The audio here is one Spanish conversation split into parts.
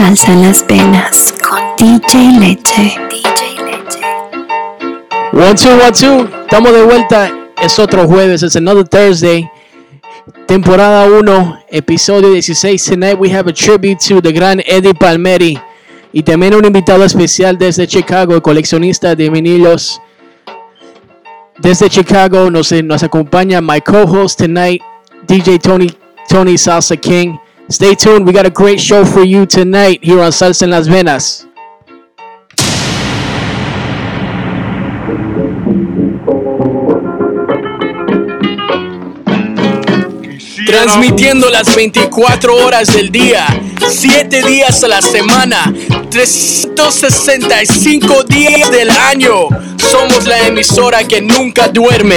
salsa las penas con DJ Leche. DJ Leche. One, two, one, two. Estamos de vuelta. Es otro jueves. Es another Thursday. Temporada 1, episodio 16. Tonight we have a tribute to the gran Eddie Palmeri. Y también un invitado especial desde Chicago, coleccionista de vinilos. Desde Chicago nos, nos acompaña my co-host tonight, DJ Tony, Tony Salsa King. Stay tuned. We got a great show for you tonight here on Salsa en Las Venas. Transmitiendo las 24 horas del día, 7 días a la semana, 365 días del año. Somos la emisora que nunca duerme.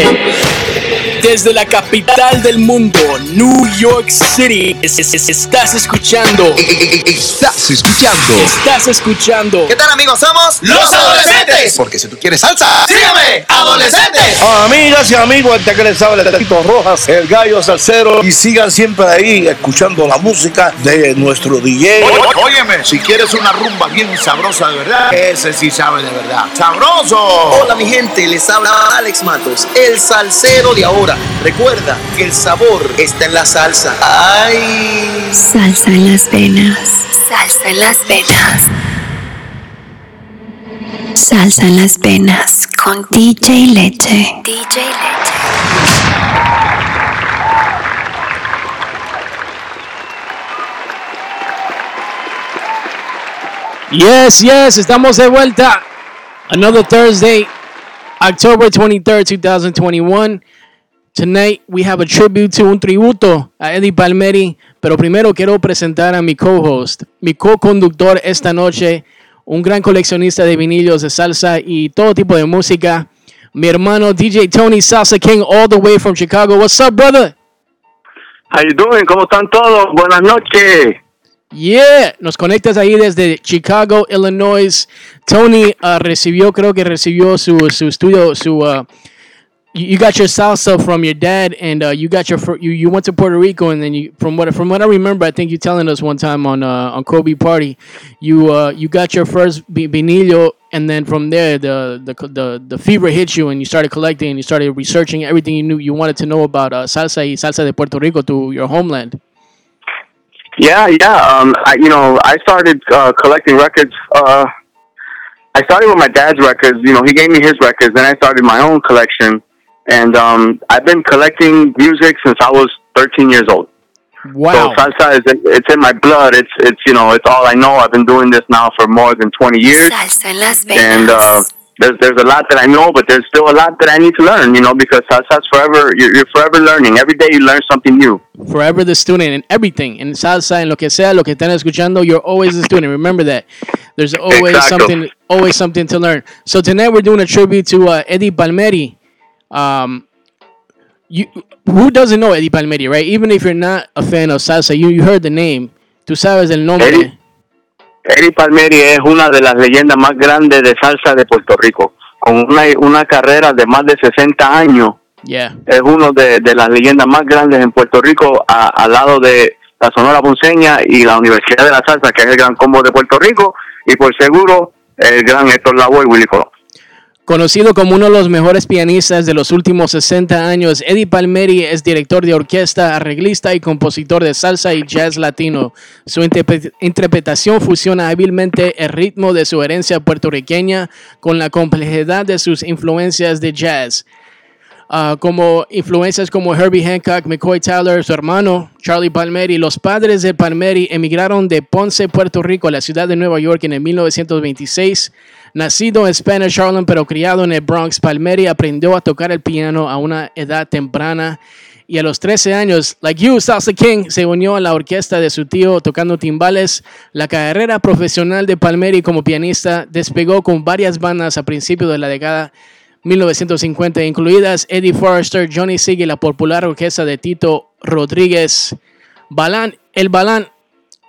Desde la capital del mundo, New York City, estás escuchando. E, e, e, estás escuchando. Estás escuchando. ¿Qué tal amigos? Somos los adolescentes. Porque si tú quieres salsa, sígueme, adolescentes. Amigas y amigos, antes este que les habla Tito Rojas, el gallo salsero. Y sigan siempre ahí escuchando la música de nuestro DJ. óyeme, si quieres una rumba bien sabrosa de verdad, ese sí sabe de verdad. ¡Sabroso! Hola mi gente, les habla Alex Matos, el salsero de ahora. Recuerda que el sabor está en la salsa. ¡Ay! Salsa en las venas. Salsa en las venas. Salsa en las venas con DJ Leche. DJ Leche. Yes, yes, estamos de vuelta. Another Thursday, October 23rd, 2021. Tonight we have a tribute to un tributo a Eddie Palmeri, pero primero quiero presentar a mi co-host, mi co-conductor esta noche, un gran coleccionista de vinilos de salsa y todo tipo de música, mi hermano DJ Tony Salsa King all the way from Chicago. What's up, brother? How you doing? ¿Cómo están todos? Buenas noches. Yeah, nos conectas ahí desde Chicago, Illinois. Tony uh, recibió, creo que recibió su, su estudio, su uh, you, you got your salsa from your dad, and uh, you got your fr- you you went to Puerto Rico, and then you from what from what I remember, I think you telling us one time on uh, on Kobe Party, you uh, you got your first vinilo, and then from there the, the the the fever hit you, and you started collecting, and you started researching everything you knew you wanted to know about uh, salsa y salsa de Puerto Rico to your homeland. Yeah, yeah. Um, I, you know, I started uh, collecting records. Uh, I started with my dad's records. You know, he gave me his records. Then I started my own collection and um, I've been collecting music since I was 13 years old. Wow. So salsa is it's in my blood. It's it's you know it's all I know. I've been doing this now for more than 20 years. And uh, there's there's a lot that I know, but there's still a lot that I need to learn. You know, because salsa's forever. You're, you're forever learning. Every day you learn something new. Forever the student in everything in salsa and lo que sea lo que están escuchando. You're always the student. Remember that. There's always exactly. something always something to learn. So tonight we're doing a tribute to uh, Eddie Palmieri. Um, you, who doesn't know Eddie Palmieri, right? Even if you're not a fan of salsa, you, you heard the name. Tú sabes el nombre. Eddie, Palmieri es una de las leyendas más grandes de salsa de Puerto Rico. Con una, carrera de más de 60 años, yeah. es uno de, de, las leyendas más grandes en Puerto Rico, al lado de la Sonora Ponceña y la Universidad de la Salsa, que es el gran combo de Puerto Rico, y por seguro el gran Héctor Lavoe y Willy Colón. Conocido como uno de los mejores pianistas de los últimos 60 años, Eddie Palmieri es director de orquesta, arreglista y compositor de salsa y jazz latino. Su interpretación fusiona hábilmente el ritmo de su herencia puertorriqueña con la complejidad de sus influencias de jazz. Ah, como influencias como Herbie Hancock, McCoy Tyler, su hermano Charlie Palmeri. Los padres de Palmeri emigraron de Ponce, Puerto Rico, a la ciudad de Nueva York en el 1926. Nacido en Spanish Harlem pero criado en el Bronx, Palmeri aprendió a tocar el piano a una edad temprana y a los 13 años, Like You, Salsa King, se unió a la orquesta de su tío tocando timbales. La carrera profesional de Palmeri como pianista despegó con varias bandas a principios de la década 1950, incluidas Eddie Forrester, Johnny Sigue, la popular orquesta de Tito Rodríguez Balán. El Balán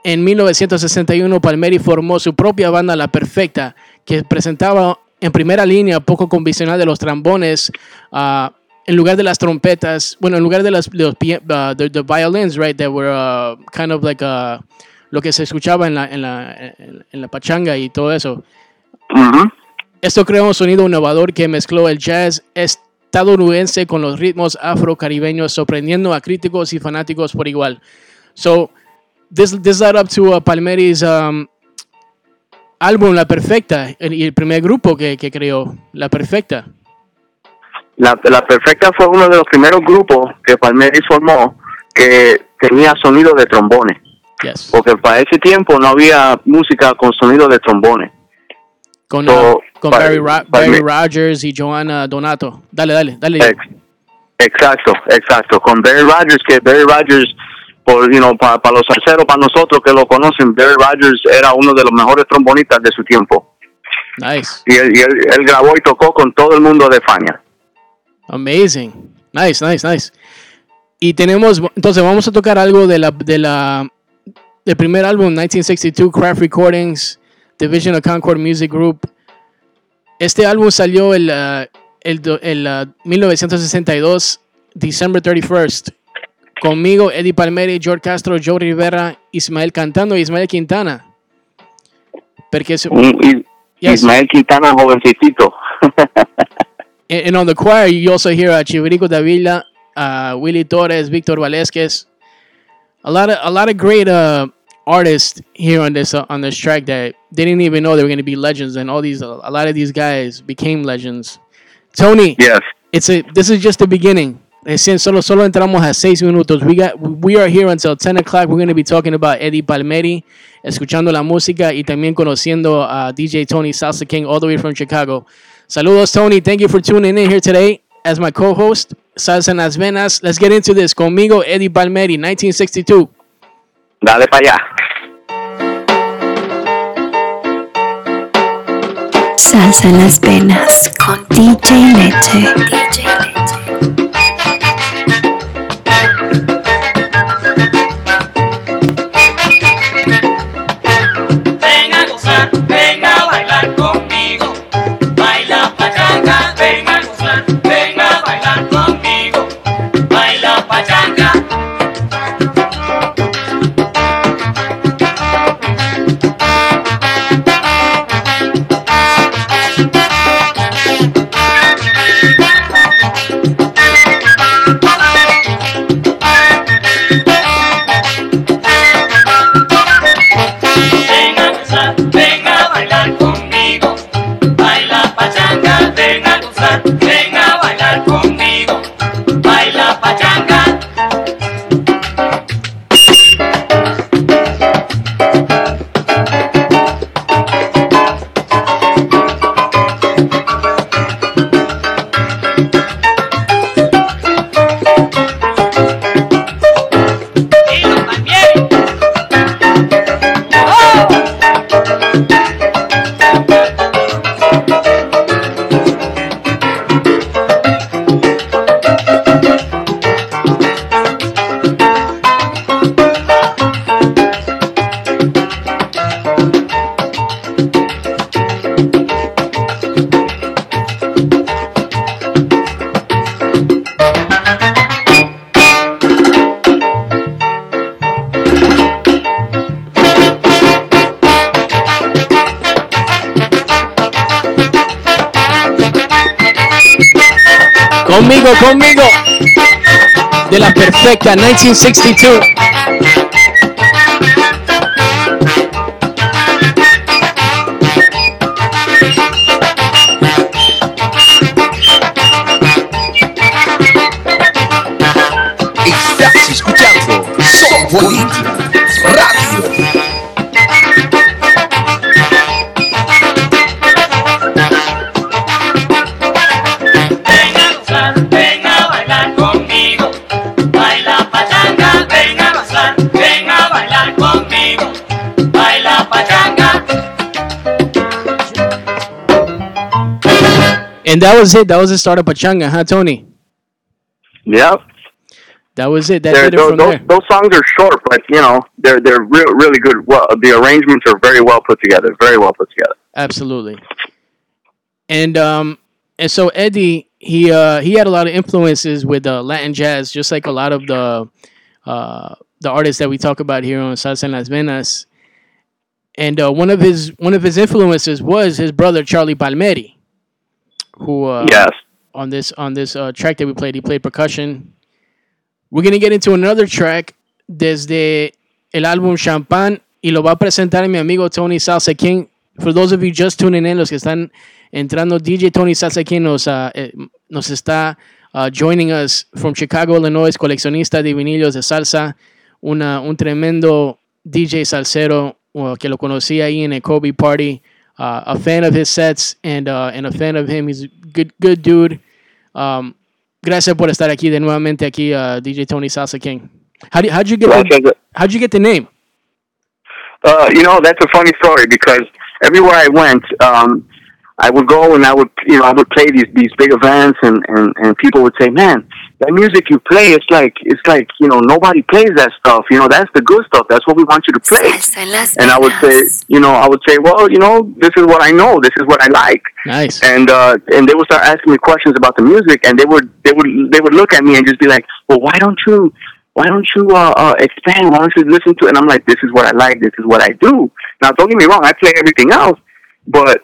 en 1961 Palmeri formó su propia banda La Perfecta, que presentaba en primera línea poco convencional de los trombones, ah, en lugar de las trompetas, bueno, en lugar de, las, los the, ah, violins, right, that were ah, kind of like lo que se escuchaba en la, pachanga y todo eso. Esto creó un sonido innovador que mezcló el jazz estadounidense con los ritmos afrocaribeños, sorprendiendo a críticos y fanáticos por igual. So, this, this led up to Palmeri's um, álbum La Perfecta, y el primer grupo que, creó, La Perfecta. La, Perfecta fue uno de los primeros grupos que Palmeri formó que tenía sonido de trombones. Yes. Porque para ese tiempo no había música con sonido de trombones. Con, con Barry, Rogers y Joanna Donato. Dale, dale, dale. exacto, exacto. Con Barry Rogers, que Barry Rogers, por, you know, para los arceros, para nosotros que lo conocen, Barry Rogers era uno de los mejores trombonistas de su tiempo. Nice. Y, él, grabó y tocó con todo el mundo de Fania. Amazing. Nice, nice, nice. Y tenemos, entonces vamos a tocar algo de la, de la, del primer álbum, 1962, Craft Recordings, Division of Concord Music Group, este álbum salió el, ah, el, 1962, ah, December 31st. Conmigo, Eddie Palmeri, George Castro, Joe Rivera, Ismael Cantando y Ismael Quintana. Ismael Quintana, jovencito. and, on the choir, you also hear Chivirico Davila, uh, ah, Torres, Victor Valesquez. A lot of, a lot of great artists here on this uh, on this track that they didn't even know they were going to be legends, and all these uh, a lot of these guys became legends. Tony, yes, it's a this is just the beginning. Eh, solo solo entramos a seis minutos. We got we are here until 10 o'clock. We're going to be talking about Eddie Palmieri, escuchando la música y también conociendo a DJ Tony Salsa King all the way from Chicago. Saludos, Tony. Thank you for tuning in here today as my co-host. Salsa en las venas. Let's get into this. Conmigo, Eddie Palmieri, 1962. Dale para allá. Salsa en las penas con DJ Leche. DJ conmigo. De la perfecta 1962. that was it. That was the start of Pachanga, huh, Tony? Yep. That was it. That those, from there. those songs are short, but you know they're they're re- really good. Well, the arrangements are very well put together. Very well put together. Absolutely. And um and so Eddie he uh he had a lot of influences with uh, Latin jazz, just like a lot of the uh the artists that we talk about here on Salsa en las Venas. And uh, one of his one of his influences was his brother Charlie Palmieri. who uh, yes on this on this uh, track that we played. He played percussion. We're gonna get into another track desde el álbum Champagne y lo va a presentar mi amigo Tony Salsa King. For those of you just tuning in, los que están entrando, DJ Tony Salsa King uh, eh, nos, está uh, joining us from Chicago, Illinois, coleccionista de vinilos de salsa, una, un tremendo DJ salsero uh, que lo conocí ahí en el Kobe Party Uh, a fan of his sets and uh, and a fan of him. He's a good good dude. Um, gracias por estar aquí de nuevamente aquí, uh, DJ Tony Salsa King. How do, how you get the, how'd you get the name? Uh, you know that's a funny story because everywhere I went, um, I would go and I would, you know, I would play these these big events, and and and people would say, "Man, that music you play, it's like it's like you know nobody plays that stuff. You know, that's the good stuff. That's what we want you to play." And I would say, you know, I would say, "Well, you know, this is what I know. This is what I like." Nice. And uh, and they would start asking me questions about the music, and they would they would they would look at me and just be like, "Well, why don't you?" Why don't you uh, uh, expand? Why don't you listen to it? And I'm like, this is what I like. This is what I do. Now, don't get me wrong. I play everything else, but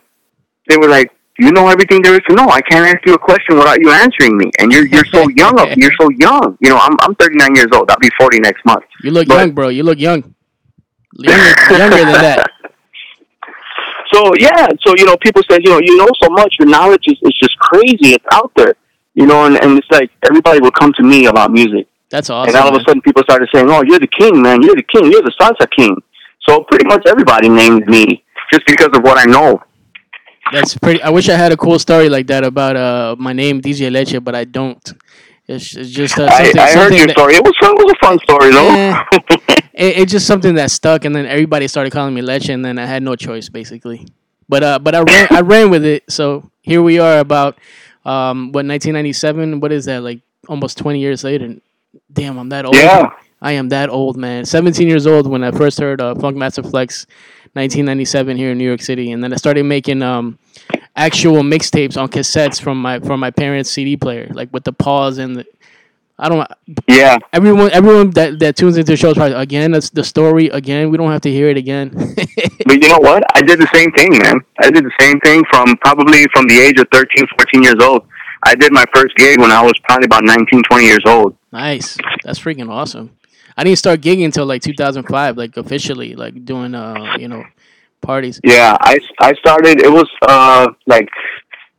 they were like, you know everything there is to know? I can't ask you a question without you answering me." And you're you're so young up. You're so young. You know, I'm I'm 39 years old. I'll be 40 next month. You look but, young, bro. You look young. Younger, younger than that. So yeah, so you know, people say, you know, you know so much. Your knowledge is is just crazy. It's out there. You know, and, and it's like everybody will come to me about music. That's awesome. And all of a sudden, people started saying, "Oh, you're the king, man! You're the king! You're the salsa king!" So pretty much everybody named me just because of what I know. That's pretty. I wish I had a cool story like that about uh my name DJ Leche, but I don't. It's, it's just uh, something. I, I something heard your that, story. It was It was a fun story though. Eh, it, it's just something that stuck, and then everybody started calling me Leche, and then I had no choice basically. But uh, but I ran I ran with it. So here we are about um what 1997. What is that like? Almost 20 years later. Damn, I'm that old. Yeah. I am that old, man. 17 years old when I first heard uh, Funk Master Flex 1997 here in New York City, and then I started making um, actual mixtapes on cassettes from my from my parents' CD player, like with the pause and the. I don't. Yeah. Everyone, everyone that, that tunes into the show is probably again. That's the story again. We don't have to hear it again. but you know what? I did the same thing, man. I did the same thing from probably from the age of 13, 14 years old. I did my first gig when I was probably about 19, 20 years old. Nice. That's freaking awesome. I didn't start gigging until like 2005, like officially, like doing uh you know parties. Yeah, I I started. It was uh like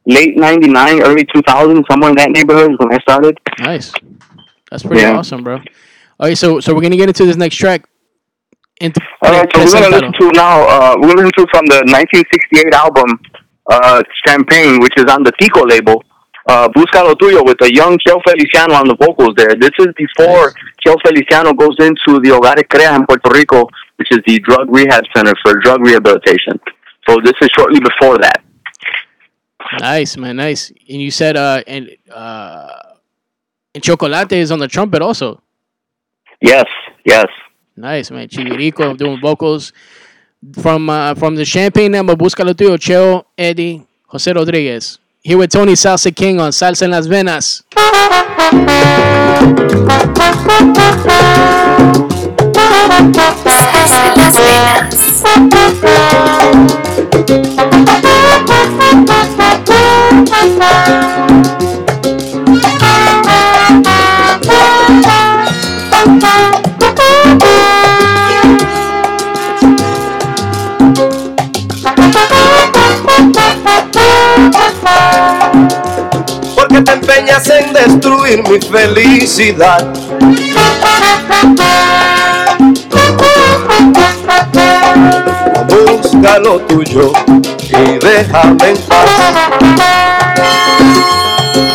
late '99, early 2000, somewhere in that neighborhood when I started. Nice, that's pretty yeah. awesome, bro. All right, so so we're gonna get into this next track. All right, so we're gonna listen to now. Uh, we're gonna listen to from the 1968 album, uh, Champagne, which is on the Tico label uh, Buscalo Tuyo with a young Chel Feliciano on the vocals there. This is before Chel Feliciano goes into the de Crea in Puerto Rico, which is the drug rehab center for drug rehabilitation. So this is shortly before that. Nice, man, nice. And you said, uh, and, uh, and Chocolate is on the trumpet also. Yes, yes. Nice, man. Chivirico doing vocals. From uh, from the Champagne number, Buscalo Tuyo, Cheo, Eddie, Jose Rodriguez. Here with Tony Salsa King on Salsa en las Venas. Salsa en las Venas. te empeñas en destruir mi felicidad. Busca lo tuyo y déjame en paz.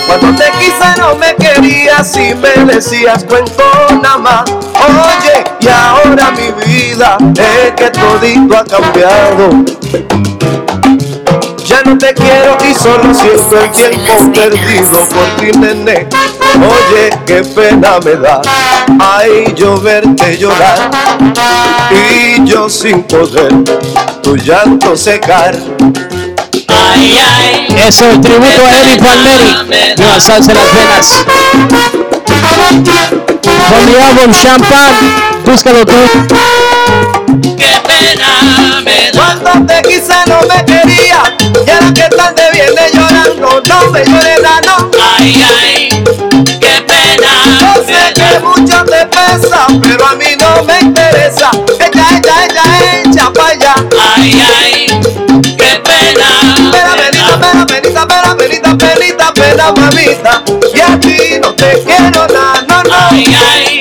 Cuando te quise no me querías y me decías cuento nada más. Oye, y ahora mi vida es que todito ha cambiado ya no te quiero y solo siento el tiempo perdido por ti, nene. Oye, qué pena me da. Ay, yo verte llorar y yo sin poder tu llanto secar. Ay, ay, Eso es tributo a Eric No las venas. Con mi Champagne, Qué te no me quería. Y ahora que tan de llorando, no no. Ay, ay, qué pena. Yo sé que mucho te pesa, pero a mí no me interesa. Echa, echa, echa, echa Ay, ay. ai, ai.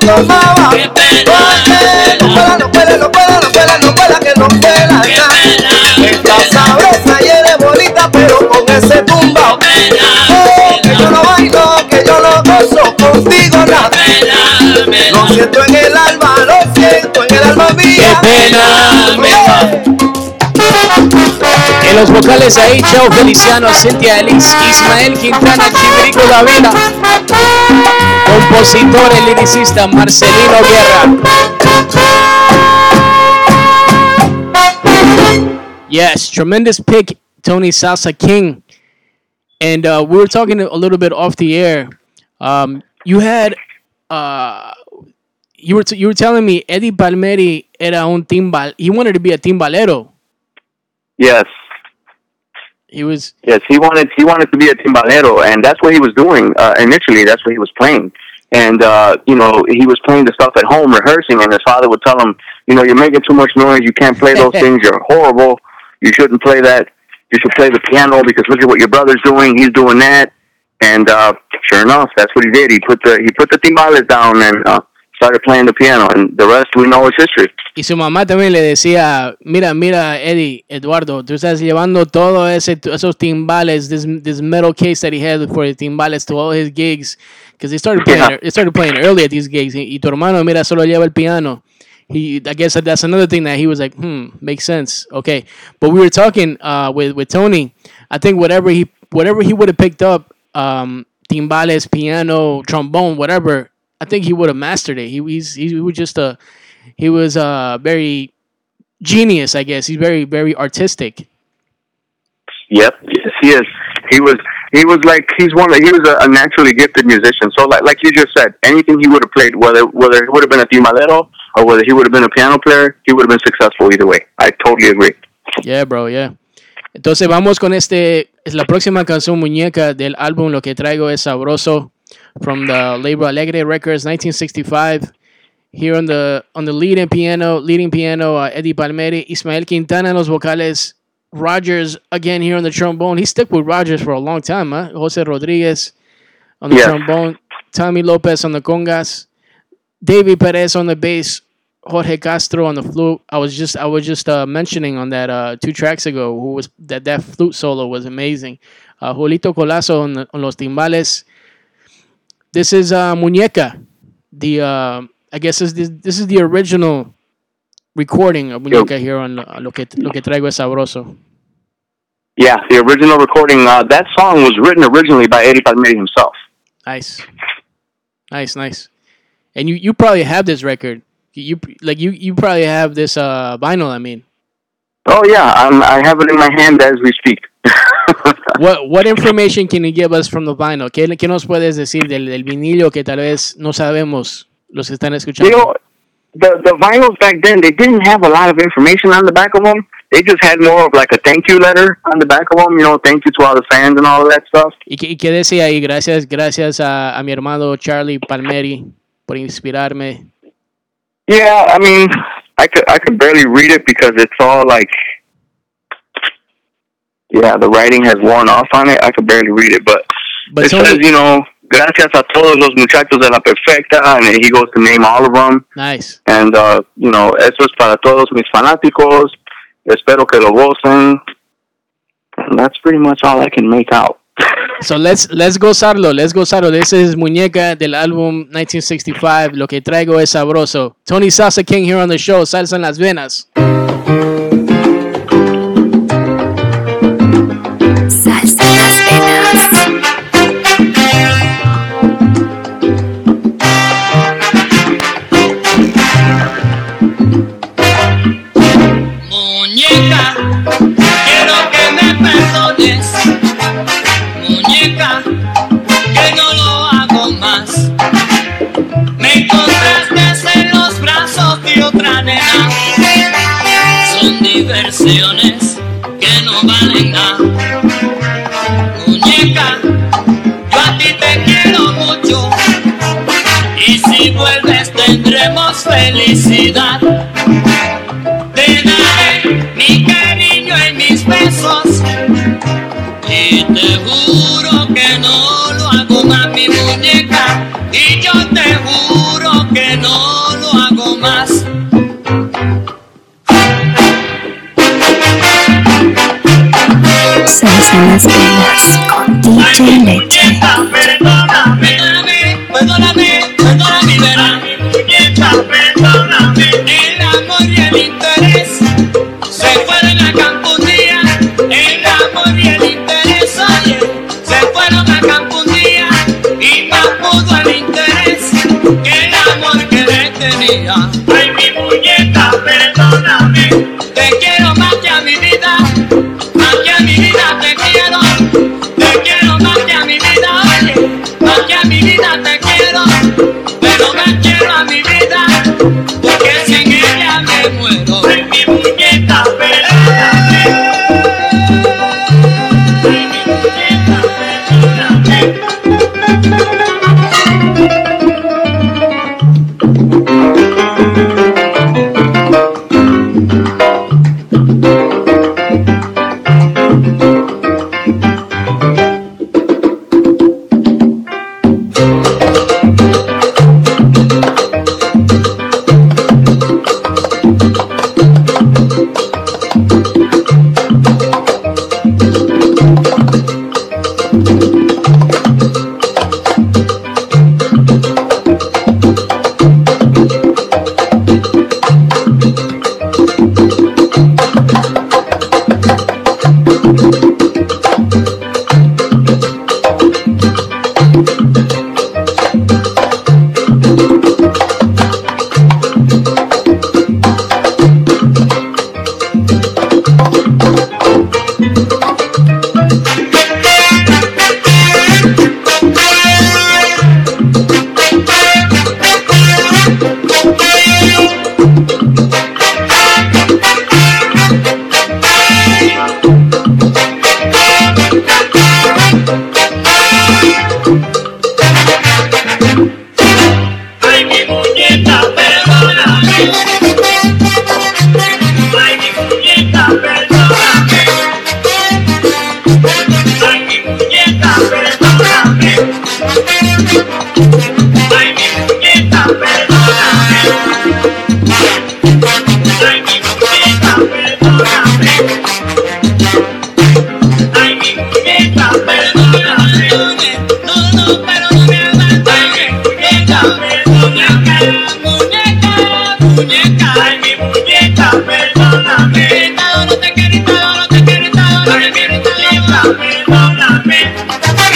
por favor. Qué pena. No vuela, no vuela, no vuela, no que no vuela, que no Esta Está sabrosa y eres bonita, pero con ese tumba. pena! Oh, que yo no bailo, que yo no gozo contigo pena! Lo siento en el alma, lo siento en el alma mía. Qué pena. En los vocales ahí, Chao Feliciano, Cintia Elix, Ismael Quintana, Chimerico Davila. compositor, el Marcelino Guerra. Yes, tremendous pick, Tony Salsa King. And uh, we were talking a little bit off the air. Um, you had, uh, you were you were telling me Eddie Palmieri era un timbal. He wanted to be a timbalero. Yes. He was. Yes, he wanted he wanted to be a timbalero, and that's what he was doing uh, initially. That's what he was playing and uh, you know he was playing the stuff at home rehearsing, and his father would tell him, you know, you're making too much noise. You can't play those things. You're horrible. You shouldn't play that. You should play the piano because look at what your brother's doing. He's doing that, and uh, sure enough, that's what he did. He put the he put the timbales down, and uh, started playing the piano, and the rest we know is history. Y su mamá también le decía, mira, mira, Eddie, Eduardo, tú estás llevando todo ese, esos timbales, this, this metal case that he had for the timbales to all his gigs, because he started playing, yeah. started playing early at these gigs. Y, y tu hermano, mira, solo lleva el piano. He, I guess that's another thing that he was like, hmm, makes sense, okay. But we were talking uh, with with Tony. I think whatever he whatever he would have picked up, um, timbales, piano, trombone, whatever, I think he would have mastered it. He he's, he was just a he was a uh, very genius, I guess. He's very very artistic. Yep, yes, he is. He was he was like he's one like he was a, a naturally gifted musician. So like like you just said, anything he would have played, whether whether it would have been a timbalero or whether he would have been a piano player, he would have been successful either way. I totally agree. Yeah, bro. Yeah. Entonces vamos con este, es la próxima canción muñeca del álbum, lo que traigo es Sabroso from the Labor Alegre Records, 1965. Here on the on the leading piano, leading piano, uh, Eddie Palmieri, Ismael Quintana los vocales, Rogers again here on the trombone. He stuck with Rogers for a long time, huh? Jose Rodriguez on the yeah. trombone, Tommy Lopez on the congas, David Perez on the bass, Jorge Castro on the flute. I was just I was just uh, mentioning on that uh, two tracks ago who was that that flute solo was amazing. Uh, Julito Colazo on, the, on los timbales, this is uh, Muñeca. The uh, I guess is this, this is the original recording of Muñeca Yo. here on uh, Lo que, Lo que Traigo es Sabroso. Yeah, the original recording. Uh, that song was written originally by Eddie Palmieri himself. Nice, nice, nice. And you, you probably have this record. You like you you probably have this uh, vinyl. I mean. Oh yeah, I'm, I have it in my hand as we speak. what, what information can you give us from the vinyl? ¿Qué, qué nos puedes decir del, del, vinilo que tal vez no sabemos los que están escuchando? know, the, the vinyls back then, they didn't have a lot of information on the back of them. They just had more of like a thank you letter on the back of them, you know, thank you to all the fans and all of that stuff. ¿Y qué, qué decía ahí? Gracias, gracias a, a mi hermano Charlie Palmeri por inspirarme. Yeah, I mean, I could, I could barely read it because it's all like yeah, the writing has worn off on it. I could barely read it, but, but it says, you know, gracias a todos los muchachos de la perfecta, and he goes to name all of them. Nice. And, uh, you know, eso es para todos mis fanáticos. Espero que lo gocen. And that's pretty much all I can make out. So let's let's gozarlo, let's gozarlo. This is Muñeca del álbum 1965. Lo que traigo es sabroso. Tony Sasa King here on the show. Salsa en las venas. otra nena. Son diversiones que no valen nada. Muñeca, yo a ti te quiero mucho. Y si vuelves tendremos felicidad. Te daré mi cariño y mis besos. Y te 一针一线。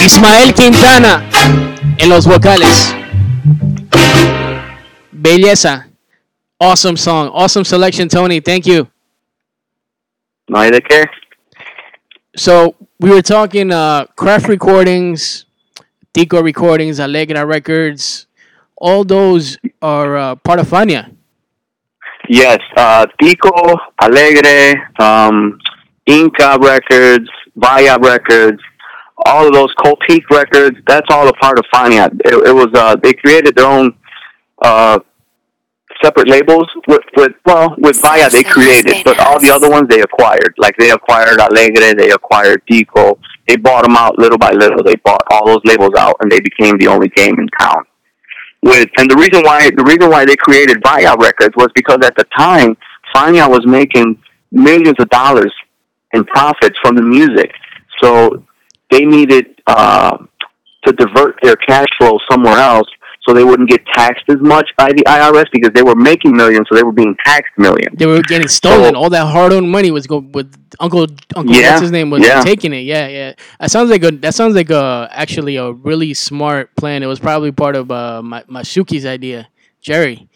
Ismael Quintana en los vocales. Belleza. Awesome song. Awesome selection, Tony. Thank you. No hay de qué. So, we were talking uh, Craft Recordings, Tico Recordings, Alegra Records. All those are uh, part of Fania. Yes. Uh, Tico, Alegre, um, Inca Records, Buyout Records, all of those Cold records. That's all a part of Fania. It, it was uh, they created their own uh, separate labels with, with well with Buyout they created, but all the other ones they acquired. Like they acquired Alegre, they acquired Dico. They bought them out little by little. They bought all those labels out, and they became the only game in town. With and the reason why the reason why they created Buyout Records was because at the time Fania was making millions of dollars and profits from the music. So they needed uh, to divert their cash flow somewhere else so they wouldn't get taxed as much by the IRS because they were making millions, so they were being taxed millions. They were getting stolen. So, All that hard-earned money was going with Uncle Uncle yeah, what's his name was yeah. taking it. Yeah, yeah. That sounds like a that sounds like a actually a really smart plan. It was probably part of uh, Masuki's idea, Jerry.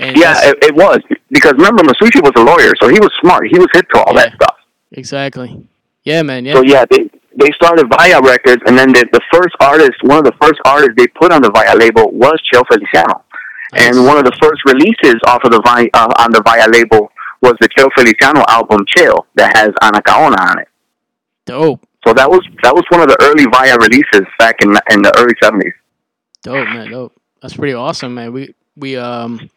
And yeah, it, it, was because remember Masuki was a lawyer, so he was smart. He was hip to all yeah. that stuff. Exactly. Yeah, man. Yeah. So yeah, they they started Via Records, and then the, the first artist, one of the first artists they put on the Via label was Chel Feliciano, nice. and one of the first releases off of the Via uh, on the Via label was the Chel Feliciano album Chill that has Anacaona on it. Dope. So that was that was one of the early Via releases back in in the early seventies. Dope, man. Dope. That's pretty awesome, man. We we um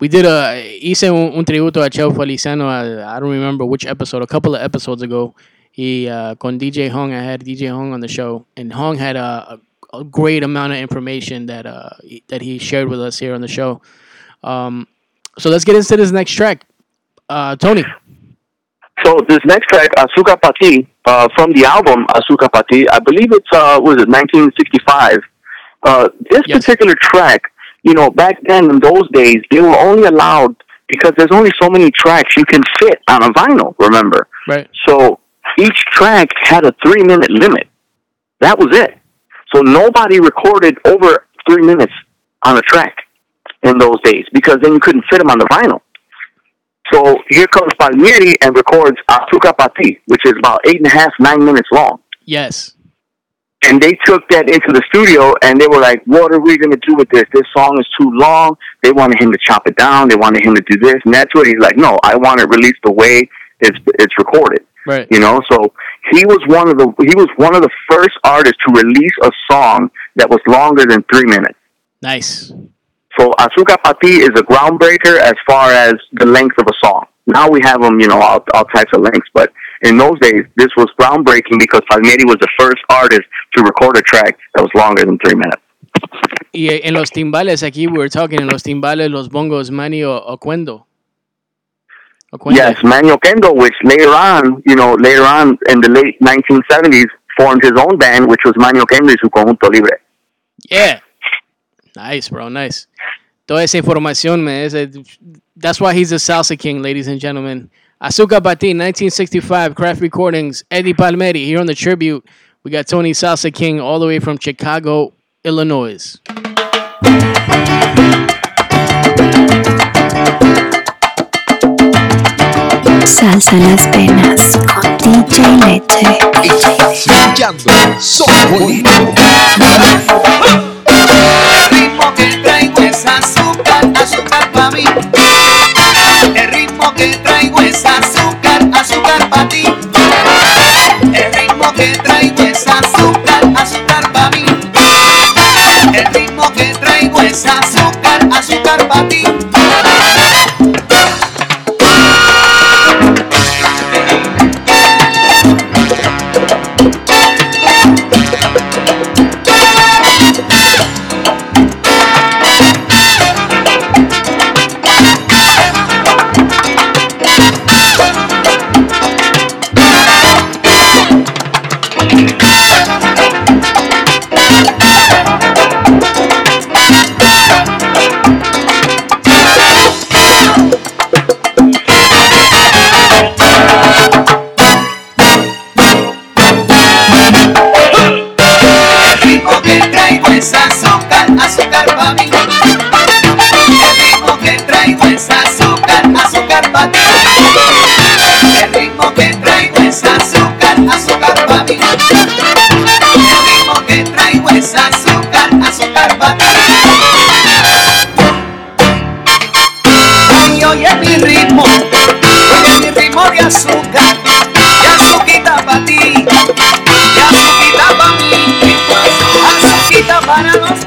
we did a hice un, un tributo a Chel Feliciano. I, I don't remember which episode, a couple of episodes ago. He uh, con DJ Hong. I had DJ Hong on the show, and Hong had a, a, a great amount of information that uh, he, that he shared with us here on the show. Um, so let's get into this next track, uh, Tony. So this next track, Asuka Pati, uh, from the album Asuka Pati, I believe it's uh, was it 1965. Uh, this yes. particular track you know, back then in those days, they were only allowed because there's only so many tracks you can fit on a vinyl, remember? Right. So each track had a three minute limit. That was it. So nobody recorded over three minutes on a track in those days because then you couldn't fit them on the vinyl. So here comes Palmieri and records Atuca which is about eight and a half, nine minutes long. Yes and they took that into the studio and they were like, what are we going to do with this? This song is too long. They wanted him to chop it down. They wanted him to do this. And that's what he's like, no, I want it released the way it's, it's recorded. Right. You know, so he was one of the, he was one of the first artists to release a song that was longer than three minutes. Nice. So Asuka Pati is a groundbreaker as far as the length of a song. Now we have them, you know, all, all types of lengths, but in those days, this was groundbreaking because Palmieri was the first artist to record a track that was longer than three minutes. Y en los timbales, aquí we were talking, en los timbales, los bongos, Manny Oquendo. Yes, Manuel Oquendo, which later on, you know, later on in the late 1970s, formed his own band, which was Manuel Oquendo y su conjunto libre. Yeah. Nice, bro, nice. Toda esa información, man. That's why he's a salsa king, ladies and gentlemen. Azuka Batin, 1965, Craft Recordings, Eddie Palmieri here on the tribute. We got Tony Salsa King all the way from Chicago, Illinois. Salsa las penas con DJ Leche. Brincando, son bonito. El ritmo que traigo es azúcar, azúcar para mí. El ritmo que traigo es azúcar, azúcar para ti. El ritmo que traigo es azúcar, azúcar para mí. El ritmo que traigo es azúcar, azúcar para ti. El ritmo que traigo es azúcar, azúcar para ti. El ritmo que traigo es azúcar, azúcar para mí. El ritmo que traigo es azúcar, azúcar para ti. oye mi ritmo, oye mi ritmo de azúcar.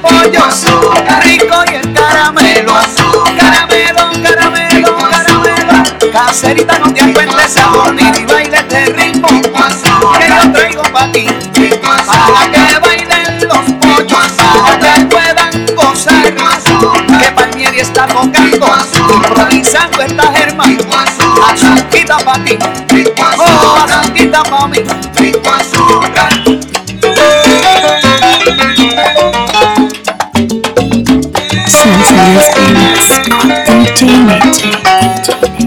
pollo azul, rico y el caramelo azul, caramelo, caramelo, caramelo, caserita no te encuentres sabor ni bailes de ritmo azul, que yo traigo para ti, para que bailen los pollos azul, te puedan gozar azul, que Palmieri está tocando azul, improvisando esta germa azul, quita para ti, oh, azulquita pa' mí, azúcar. Sunshine is famous. Entertainment. Entertainment.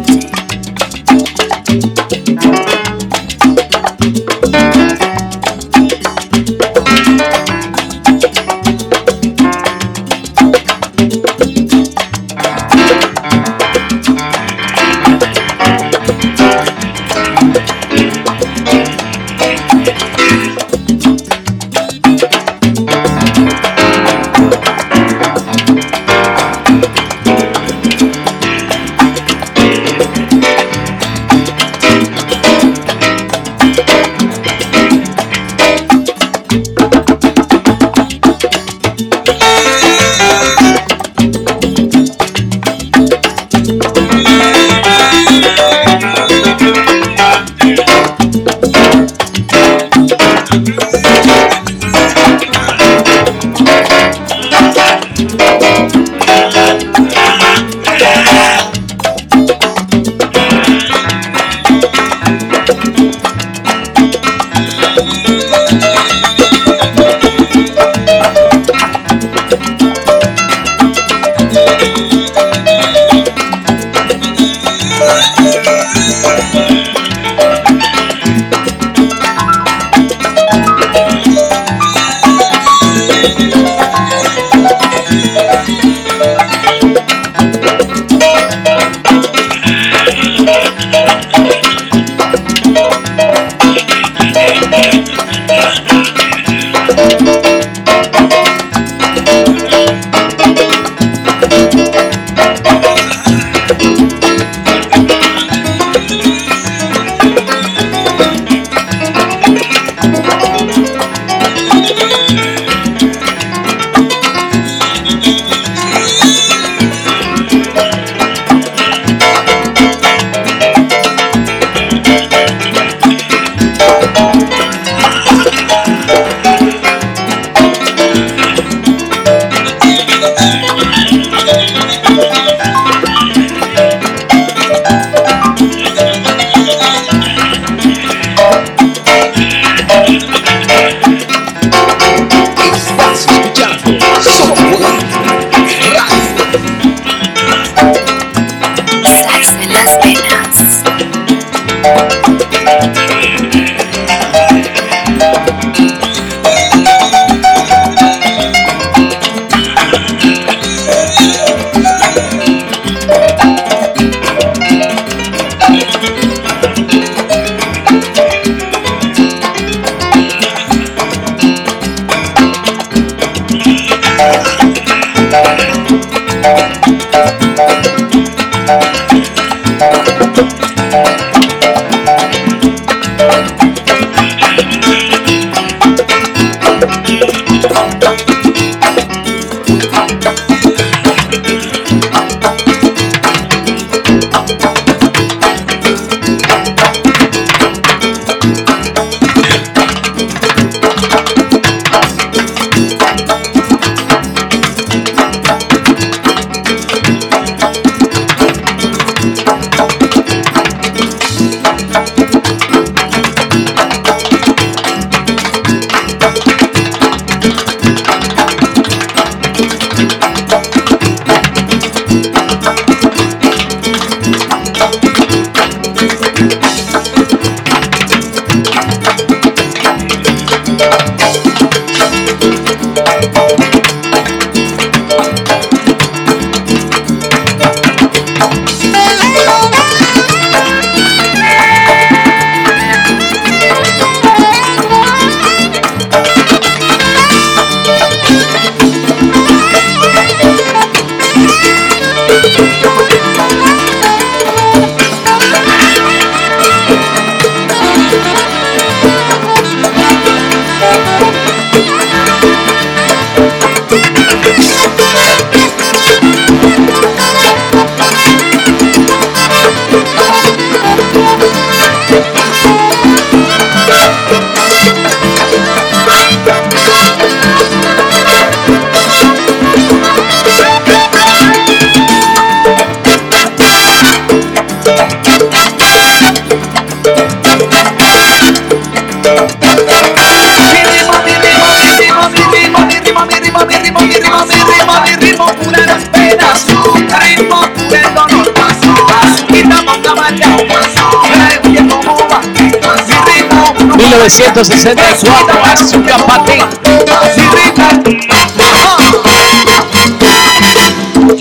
1964, Azúcar Patín.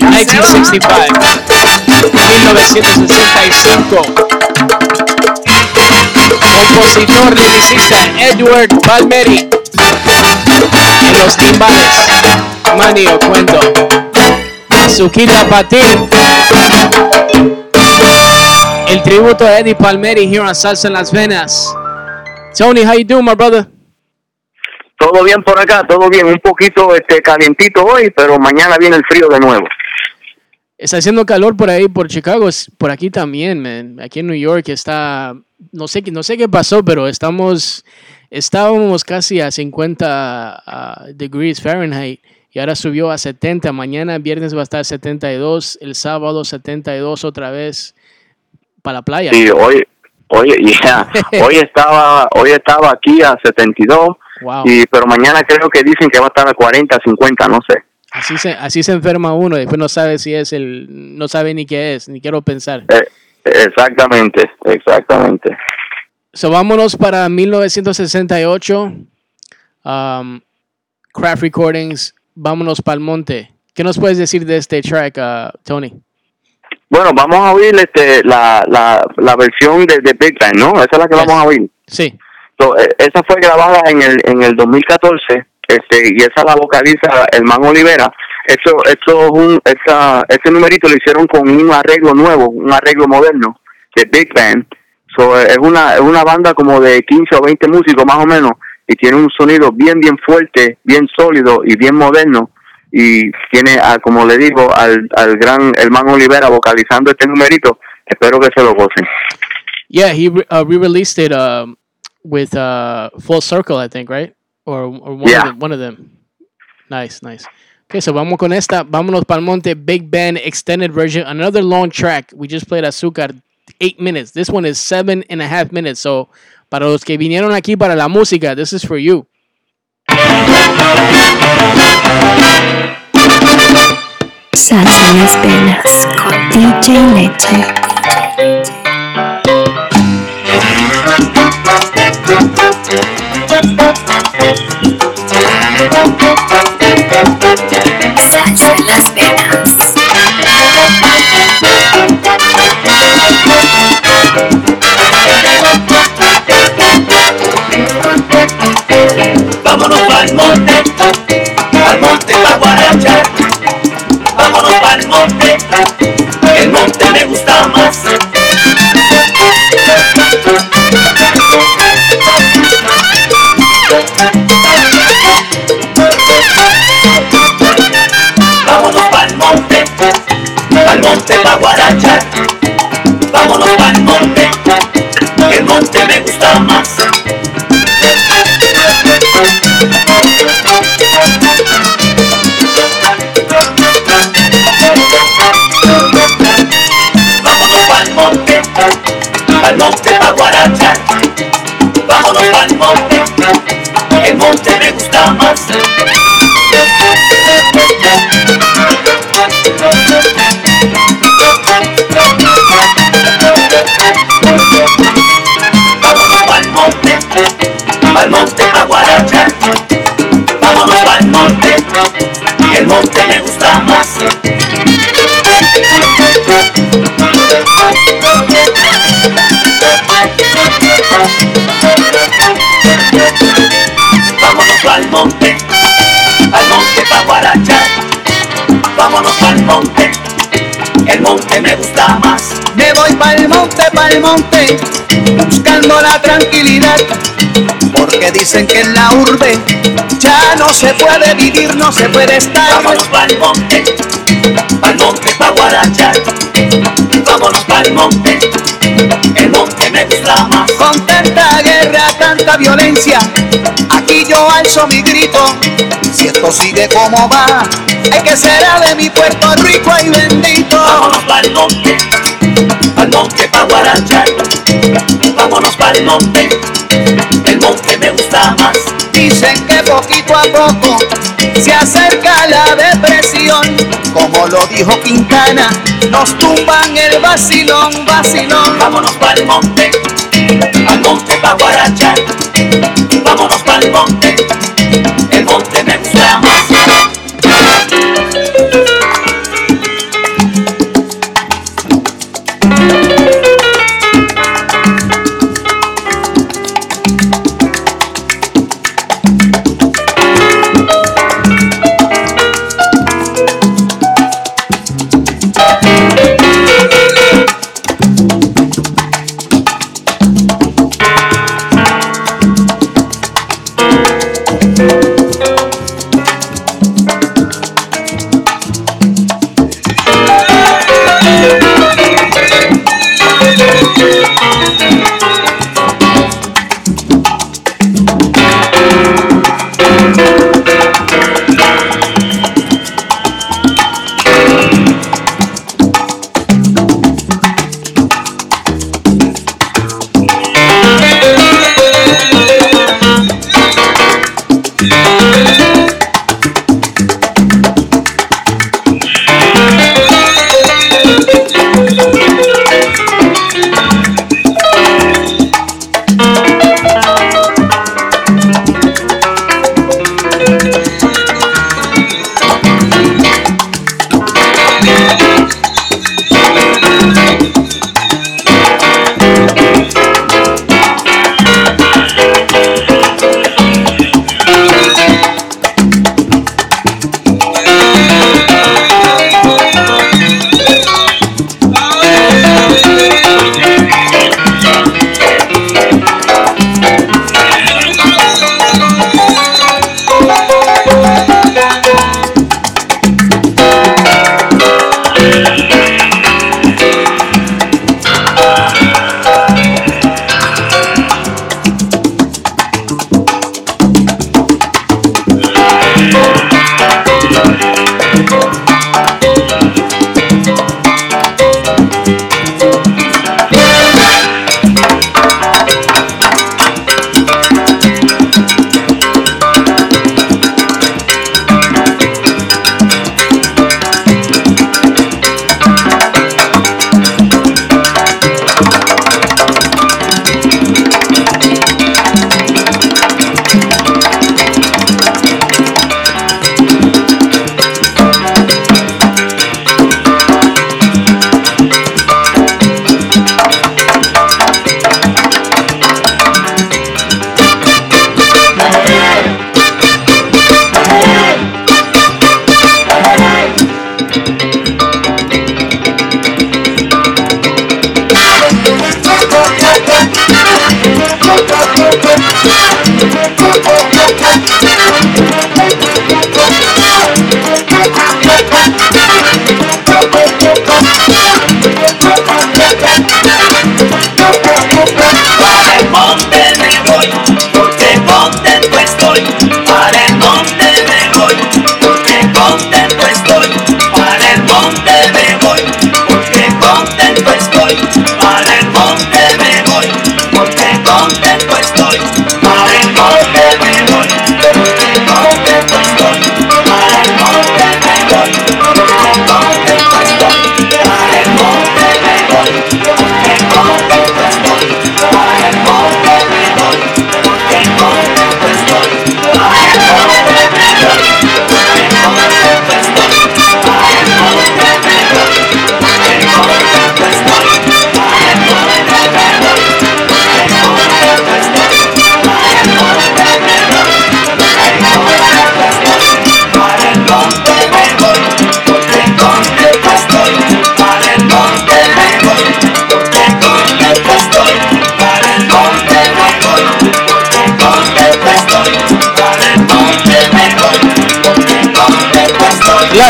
1965. 1965. Compositor lyricista Edward Palmeri. En los timbales, Manio Cuento. Azuquita Patín. El tributo a Eddie Palmeri, Here Salsa en las Venas. Tony, how you doing, my brother? Todo bien por acá, todo bien. Un poquito este calientito hoy, pero mañana viene el frío de nuevo. Está haciendo calor por ahí, por Chicago, por aquí también, man. Aquí en New York está, no sé, no sé qué pasó, pero estamos, estábamos casi a 50 ah, degrees Fahrenheit y ahora subió a 70. Mañana, viernes, va a estar 72, el sábado 72 otra vez para la playa. Sí, hoy, Hoy, hoy estaba hoy estaba aquí a 72, y, pero mañana creo que dicen que va a estar a 40, 50, no sé. Así se, así se enferma uno, y después no sabe si es el, no sabe ni qué es, ni quiero pensar. Eh, exactamente, exactamente. So, vámonos para 1968, um, Craft Recordings, vámonos para el monte. ¿Qué nos puedes decir de este track, uh, Tony? Bueno, vamos a oír este, la, la, la versión de, Big Bang, ¿no? Esa es la que vamos a oír. Sí. E, esa fue grabada en el, en el 2014 este, y esa la vocaliza el man Olivera. Eso, eso es un, esa, ese numerito lo hicieron con un arreglo nuevo, un arreglo moderno de Big Band. So, e, es, una, es una banda como de 15 o 20 músicos más o menos y tiene un sonido bien, bien fuerte, bien sólido y bien moderno y tiene, a, ah, como le digo, al, al gran hermano Olivera vocalizando este numerito. Espero que se lo gocen. Yeah, he uh, re-released it um, with uh, Full Circle, I think, right? Or, one, of them, Nice, nice. Okay, so vamos con esta. Vámonos para monte. Big Band extended version. Another long track. We just played Azúcar, eight minutes. This one is seven and a half minutes. So, para los que vinieron aquí para la música, this is for you. en las penas con DJ Leche. Salsa en las Vámonos al monte, al monte guarachar el monte me gusta más. Vámonos al monte, al monte pa' guarachar. Vámonos al monte, el monte me gusta más. el monte, pa' Guaracha. Vámonos pa'l monte, el monte me gusta más. Vámonos pa'l monte, al monte, pa' Guaracha. Vámonos al monte, el monte me gusta más. al monte, al monte pa' guarachar. Vámonos al monte, el monte me gusta más. Me voy el monte, el monte, buscando la tranquilidad. Porque dicen que en la urbe ya no se puede vivir, no se puede estar. Vámonos el monte, al monte pa' guarachar. Vámonos el monte, el monte me gusta más. Con tanta guerra, tanta violencia yo alzo mi grito. Si esto sigue como va, es que será de mi Puerto Rico y bendito. Vámonos para el monte, al monte para guarachar. Vámonos para el monte, el monte me gusta más. Dicen que poquito a poco se acerca la depresión. Como lo dijo Quintana, nos tumban el vacilón, vacilón. Vámonos para el monte al monte pa' guarachar, vámonos pa'l monte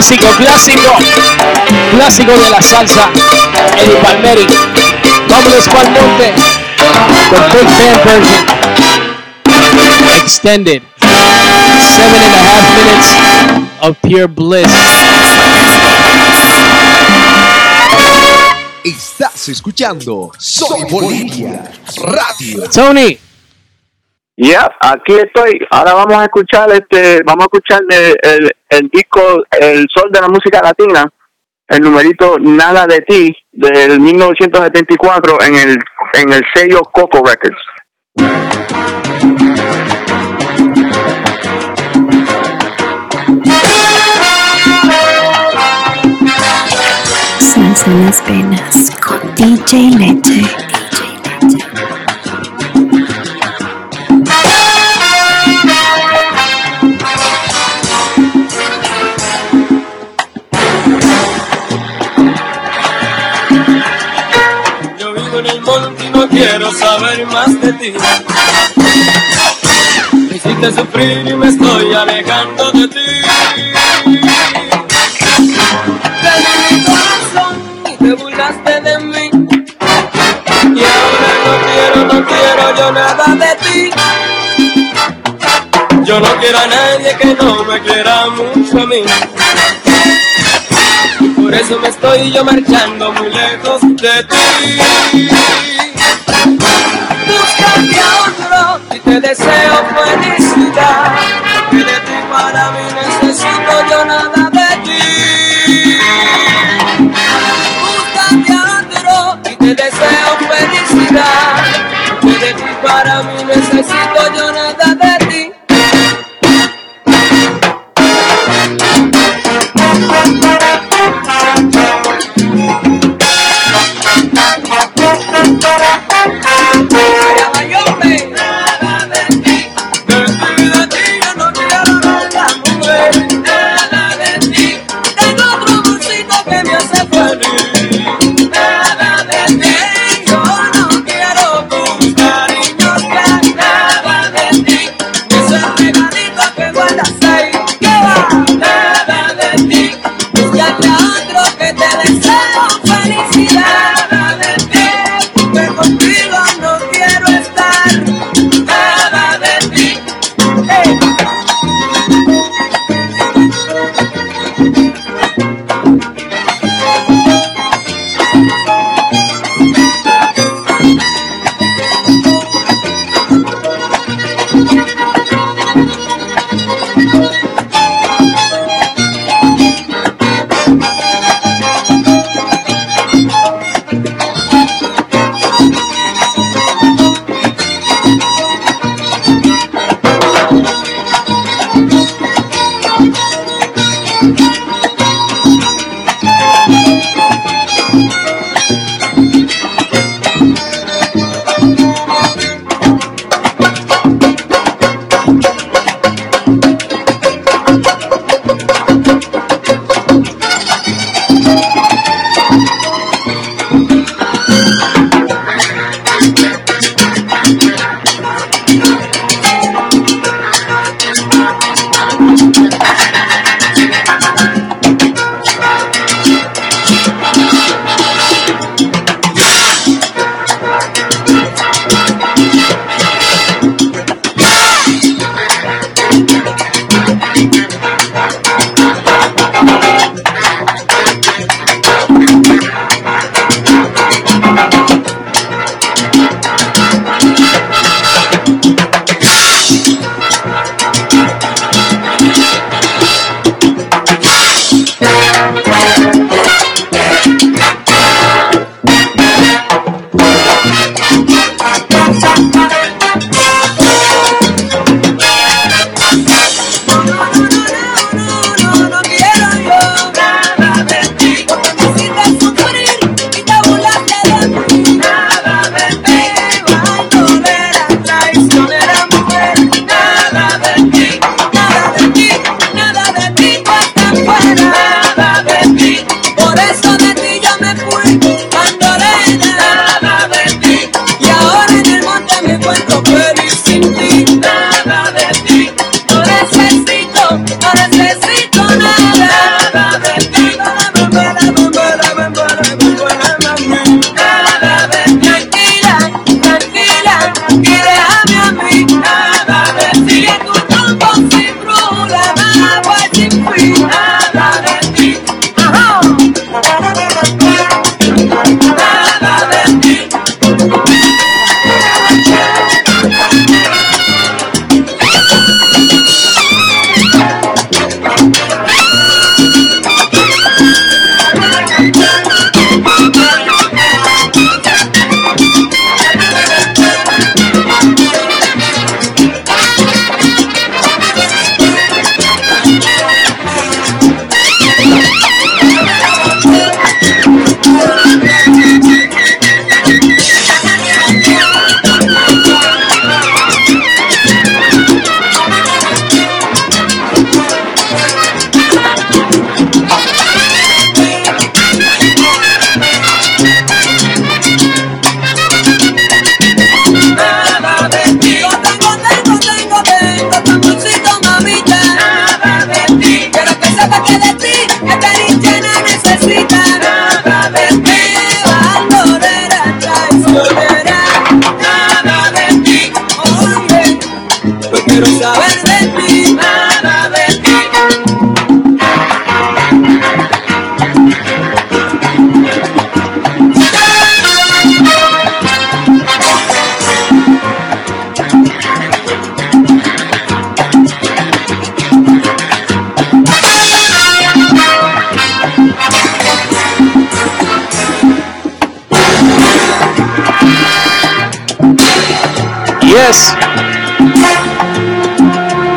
clásico, clásico, clásico de la salsa, el Palmeri. Pablo para The monte con Big Band Version. Extended. Seven and a half minutes of pure bliss. Estás escuchando Soy Bolivia Radio. Tony aquí estoy. Ahora vamos a escuchar este, vamos a escuchar el, disco El Sol de la Música Latina, el numerito Nada de ti del 1974 en el en el sello Coco Records. las penas con DJ Leche quiero saber más de ti. Me hiciste sufrir y me estoy alejando de ti. Perdí mi corazón y te burlaste de mí. Y ahora no quiero, no quiero yo nada de ti. Yo no quiero a nadie que no me quiera mucho a mí. Por eso me estoy yo marchando muy lejos de ti. te deseo felicidad. Y de ti para mí necesito yo nada de ti. Búscate adentro y te deseo felicidad. Y de ti para mí necesito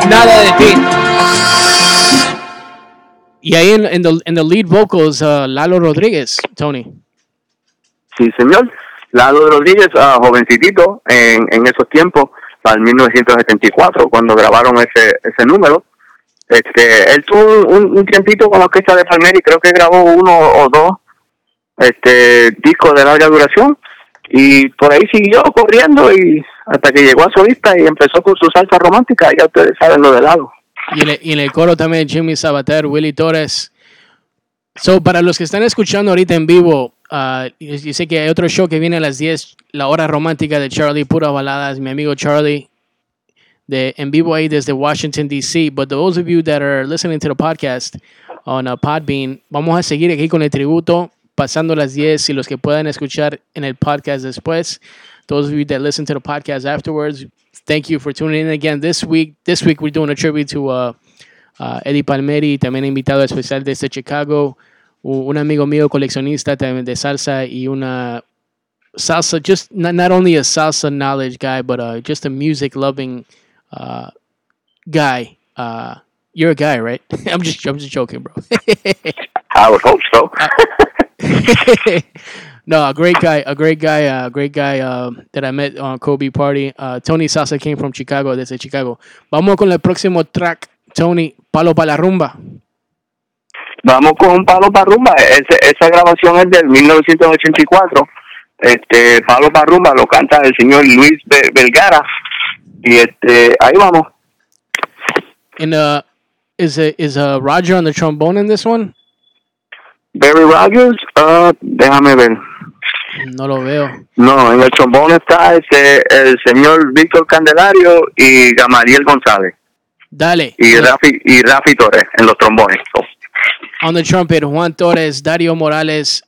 nada de ti. Y ahí en, el lead vocals, uh, Lalo Rodríguez, Tony. Sí, señor. Lalo Rodríguez, uh, jovencitito en, en, esos tiempos, para 1974, cuando grabaron ese, ese número. Este, él tuvo un, tiempito con la orquesta de Palmer y creo que grabó uno o dos este discos de larga duración y por ahí siguió corriendo y hasta que llegó a su vista y empezó con su salsa romántica, ya ustedes saben lo de lado. Y en el, y el coro también Jimmy Sabater, Willy Torres. So, para los que están escuchando ahorita en vivo, dice ah, yo sé que hay otro show que viene a las 10, la hora romántica de Charlie, pura baladas, mi amigo Charlie, de, en vivo ahí desde Washington, D.C. But those of you that are listening to the podcast on uh, Podbean, vamos a seguir aquí con el tributo pasando las 10 y los que puedan escuchar en el podcast después. Those of you that listen to the podcast afterwards, thank you for tuning in again this week. This week we're doing a tribute to uh, uh, Eddie Palmieri, también invitado especial desde Chicago, un amigo mío coleccionista también de salsa y una salsa, just not, not only a salsa knowledge guy, but uh, just a music loving uh, guy. Uh, you're a guy, right? I'm just I'm just joking, bro. I would hope so. no, a great guy, a great guy, a great guy um, that I met on Kobe Party. Uh, Tony Sasa came from Chicago, desde Chicago. Vamos con el próximo track, Tony, Palo para la Rumba. Vamos con Palo para Rumba. esa grabación es del 1984. Este, Palo para Rumba lo canta el señor Luis Belgara. Y este, ahí vamos. ¿Es uh, is, is uh, Roger on the trombone in this one? Barry Rogers, ah, déjame ver. No lo veo. No, en el trombón está ese, el señor Víctor Candelario y Gamaliel González. Dale. Y, Rafi, y Rafi Torres en los trombones. On the trumpet, Juan Torres, Dario Morales,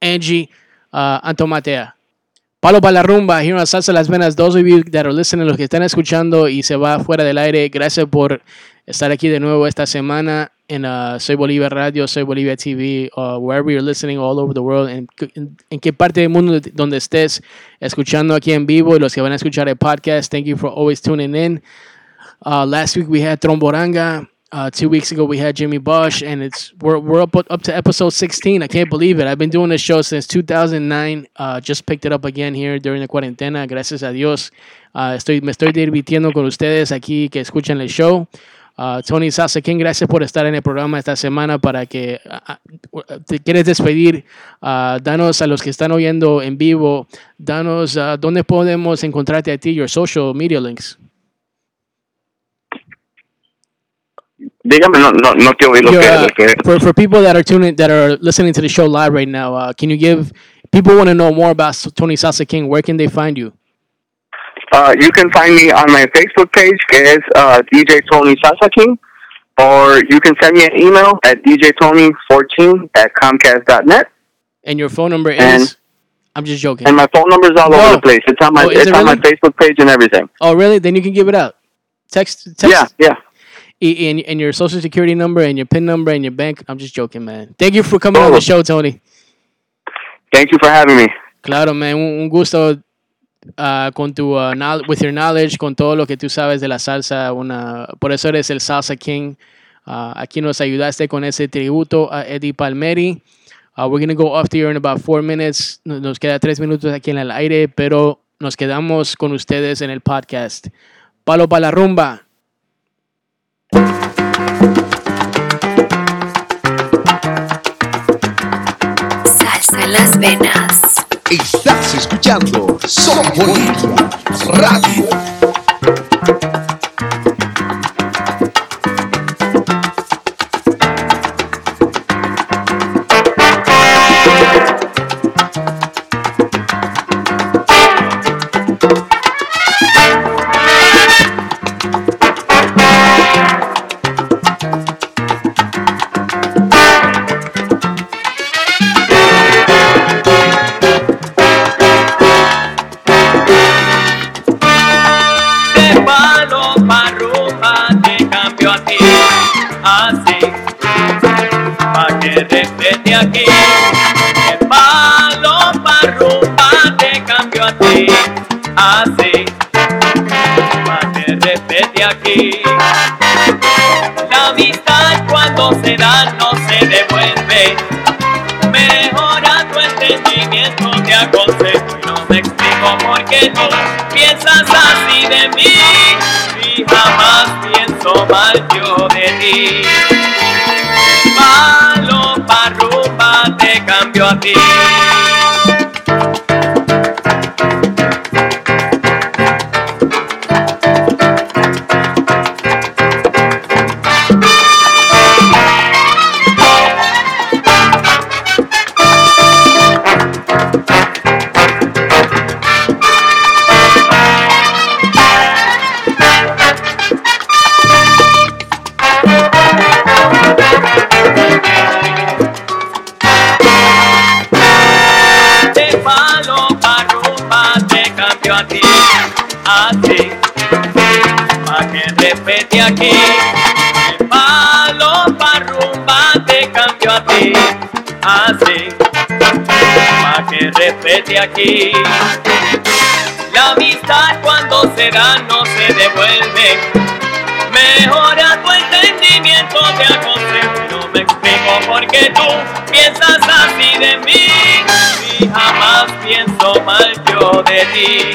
Angie, uh, ah, Matea. Palo para la rumba, Salsa Las Venas, those y los que están escuchando y se va fuera del aire, gracias por estar aquí de nuevo esta semana. in uh, Soy Bolivia Radio, Soy Bolivia TV, uh, wherever you're listening all over the world, en, en, qué parte del mundo donde estés escuchando aquí en vivo y los que van a escuchar el podcast, thank you for always tuning in. Uh, last week we had Tromboranga. Uh, two weeks ago we had Jimmy Bosch, and it's we're, we're up up to episode 16. I can't believe it. I've been doing this show since 2009. Uh, just picked it up again here during the cuarentena. Gracias a Dios. Uh, estoy me estoy divirtiendo con ustedes aquí que escuchan el show. Ah, Tony Sasa, King, gracias por estar en el programa esta semana para que ah, ah, te quieres despedir. danos a los que están oyendo en vivo, danos dónde podemos encontrarte a ti, your social media links. Dígame, no, no, no te oí lo que, for, for people that are tuning, that are listening to the show live right now, can you give people want to know more about Tony Sasa King? Where can they find you? Uh, you can find me on my Facebook page, is uh, DJ Tony Sasaki, or you can send me an email at djtony14 at comcast.net. And your phone number and, is? I'm just joking. And my phone number is all no. over the place. It's on my oh, it's it on my Facebook page and everything. Oh, really? Then you can give it out. Text. text. Yeah, yeah. And, and your social security number and your PIN number and your bank. I'm just joking, man. Thank you for coming on the oh. show, Tony. Thank you for having me. Claro, man. Un gusto Ah, con tu ah, with your knowledge, con todo lo que tú sabes de la salsa, una por eso eres el salsa king. Ah, aquí nos ayudaste con ese tributo a Eddie Palmeri. we're to go off the air in about four minutes. Nos queda tres minutos aquí en el aire, pero nos quedamos con ustedes en el podcast. Palo para la rumba. Salsa en las venas. Estás escuchando Son Radio. Sunday. La amistad cuando se da no se devuelve. Mejora tu entendimiento, te aconsejo. No me explico por qué tú piensas así de mí. Y jamás pienso mal yo de ti.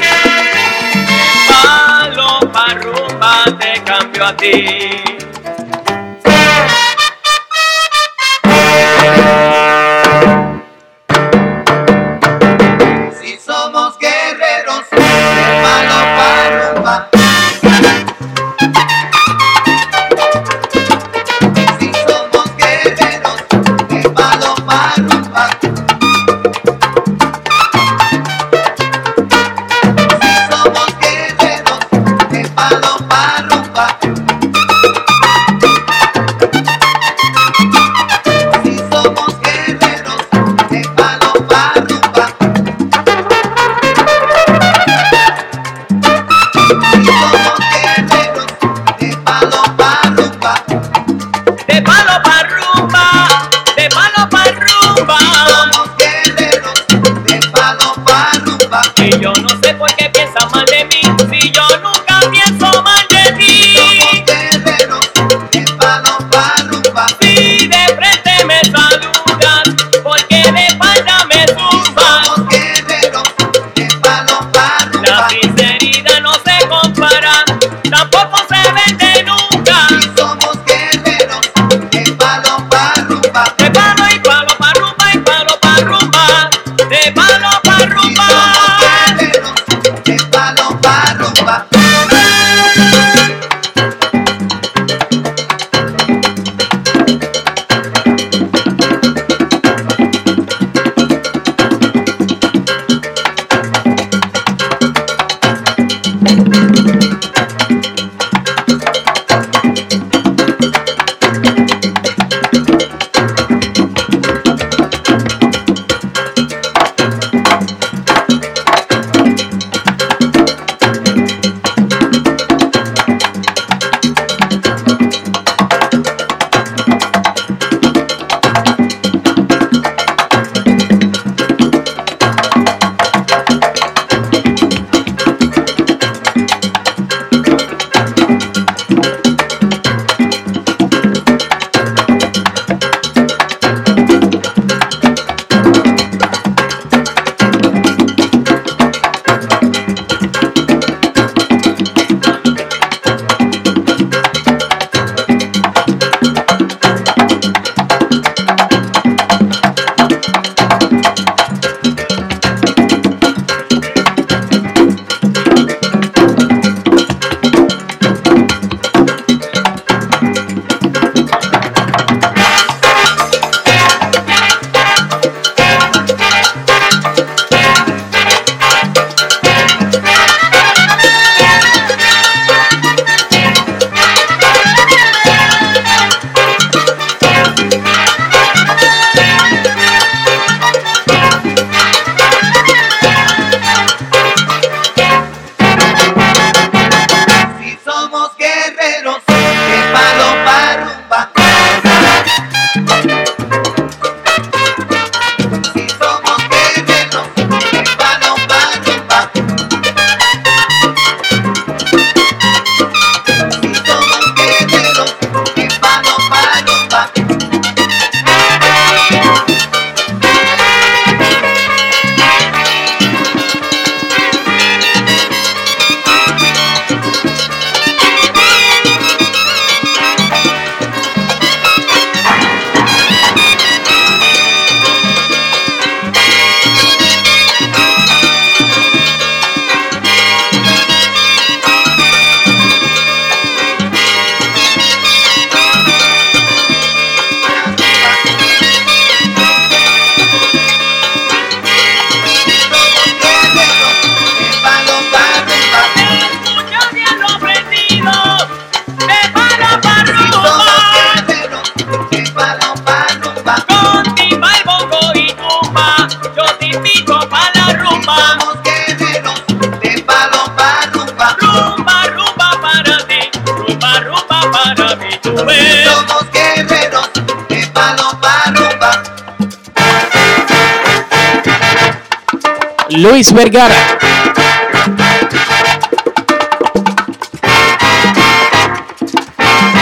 Luis Vergara.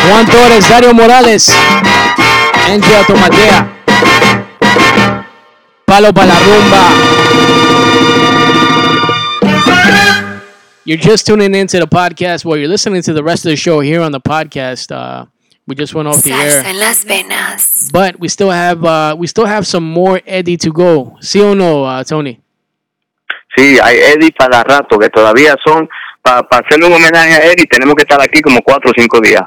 Juan Torres, Dario Morales, Angela Tomatea. Palo para la rumba. You're just tuning into the podcast. Well, you're listening to the rest of the show here on the podcast. Uh, we just went off the air. But we still have uh, we still have some more Eddie to go. See si o no, uh, Tony? Sí, hay Eddie para rato, que todavía son, para pa hacerle un homenaje a Eddie, tenemos que estar aquí como cuatro o cinco días.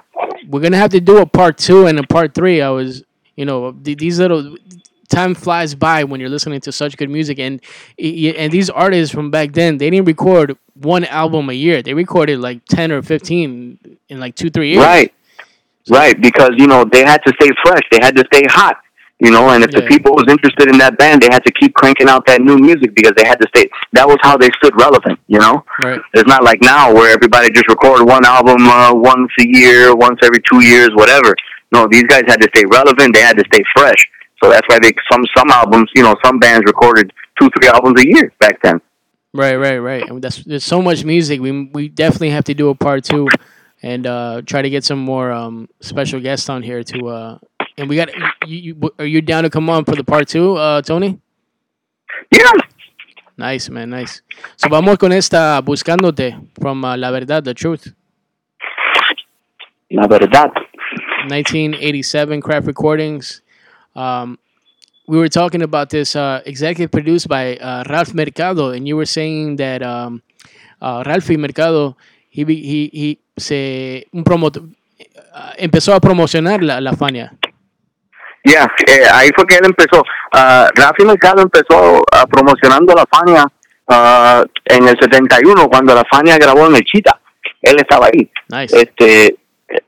We're going to have to do a part two and a part three. I was, you know, these little, time flies by when you're listening to such good music and and these artists from back then they didn't record one album a year they recorded like 10 or 15 in like 2 3 years right right because you know they had to stay fresh they had to stay hot you know and if yeah. the people was interested in that band they had to keep cranking out that new music because they had to stay that was how they stood relevant you know right. it's not like now where everybody just record one album uh, once a year once every two years whatever no these guys had to stay relevant they had to stay fresh so that's why they some some albums you know some bands recorded two three albums a year back then right right right and that's there's so much music we we definitely have to do a part two and uh, try to get some more um, special guests on here to uh, and we got you, you, Are you down to come on for the part two, uh, Tony? Yeah. Nice, man, nice. So vamos con esta buscándote from uh, La Verdad, The Truth. La Verdad. 1987 Craft Recordings. Um, we were talking about this uh, executive produced by uh, Ralph Mercado, and you were saying that um, uh, Ralph Mercado, he, he, he se un promotor, uh, empezó a promocionar la, la Fania. ya eh, ahí fue que él empezó. Ah, Rafi Mercado empezó a ah, promocionando la Fania ah, en el 71, cuando la Fania grabó en el Chita. Él estaba ahí. Este,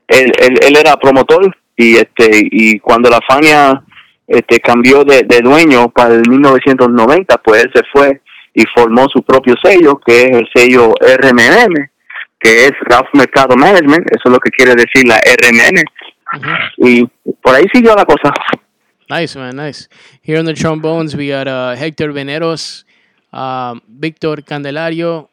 él, él, era promotor y este y cuando la Fania este cambió de, dueño para el 1990, pues él se fue y formó su propio sello, que es el sello RMM, que es Rafi Mercado Management, eso es lo que quiere decir la RMM Y por ahí siguió la cosa. Nice, man, nice. Here on the trombones, we got uh, Hector Veneros, um, Victor Candelario,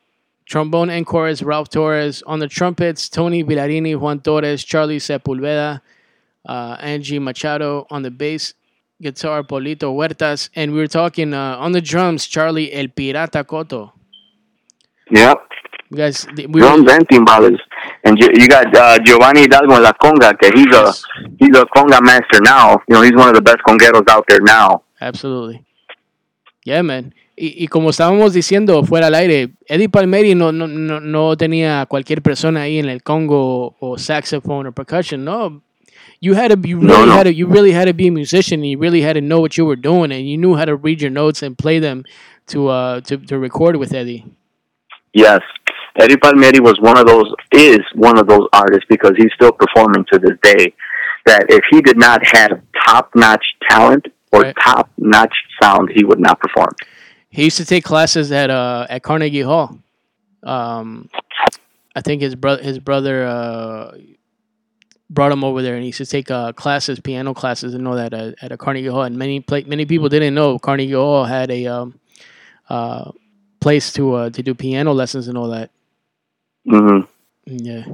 trombone and chorus, Ralph Torres. On the trumpets, Tony Villarini, Juan Torres, Charlie Sepulveda, uh, Angie Machado. On the bass, guitar, Polito Huertas. And we were talking uh, on the drums, Charlie El Pirata Coto. Yep. You guys, we drums were, and timbales. And you, you got uh, Giovanni Hidalgo in La Conga, que he's a he's a conga master now. You know, he's one of the best congueros out there now. Absolutely. Yeah, man. Y, y, como estábamos diciendo fuera al aire, Eddie Palmieri no, no, no, no tenía cualquier persona ahí en el Congo o saxophone or percussion, no. You had to you really no, no. had to you really had to be a musician and you really had to know what you were doing and you knew how to read your notes and play them to uh to, to record with Eddie. Yes, Eddie Palmieri was one of those is one of those artists because he's still performing to this day. That if he did not have top notch talent or right. top notch sound, he would not perform. He used to take classes at uh, at Carnegie Hall. Um, I think his brother his brother uh, brought him over there, and he used to take uh, classes, piano classes, and all that at, at a Carnegie Hall. And many play- many people didn't know Carnegie Hall had a um, uh, place to uh, to do piano lessons and all that. Mm-hmm. Yeah.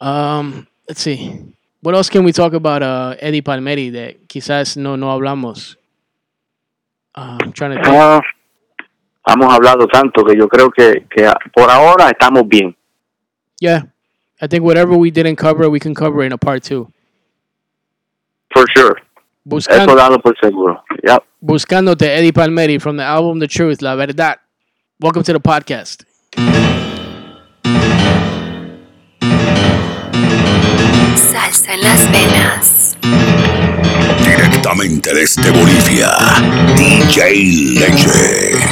Um, let's see. What else can we talk about uh, Eddie Palmieri that quizás no, no hablamos? Uh, I'm trying to think. Uh, hemos hablado tanto que yo creo que, que por ahora estamos bien. Yeah. I think whatever we didn't cover, we can cover in a part two. For sure. Buscando, Eso dado por seguro. Yep. Buscándote, Eddie Palmieri from the album The Truth, La Verdad. Welcome to the podcast. las venas. Directamente desde Bolivia, DJ Leche.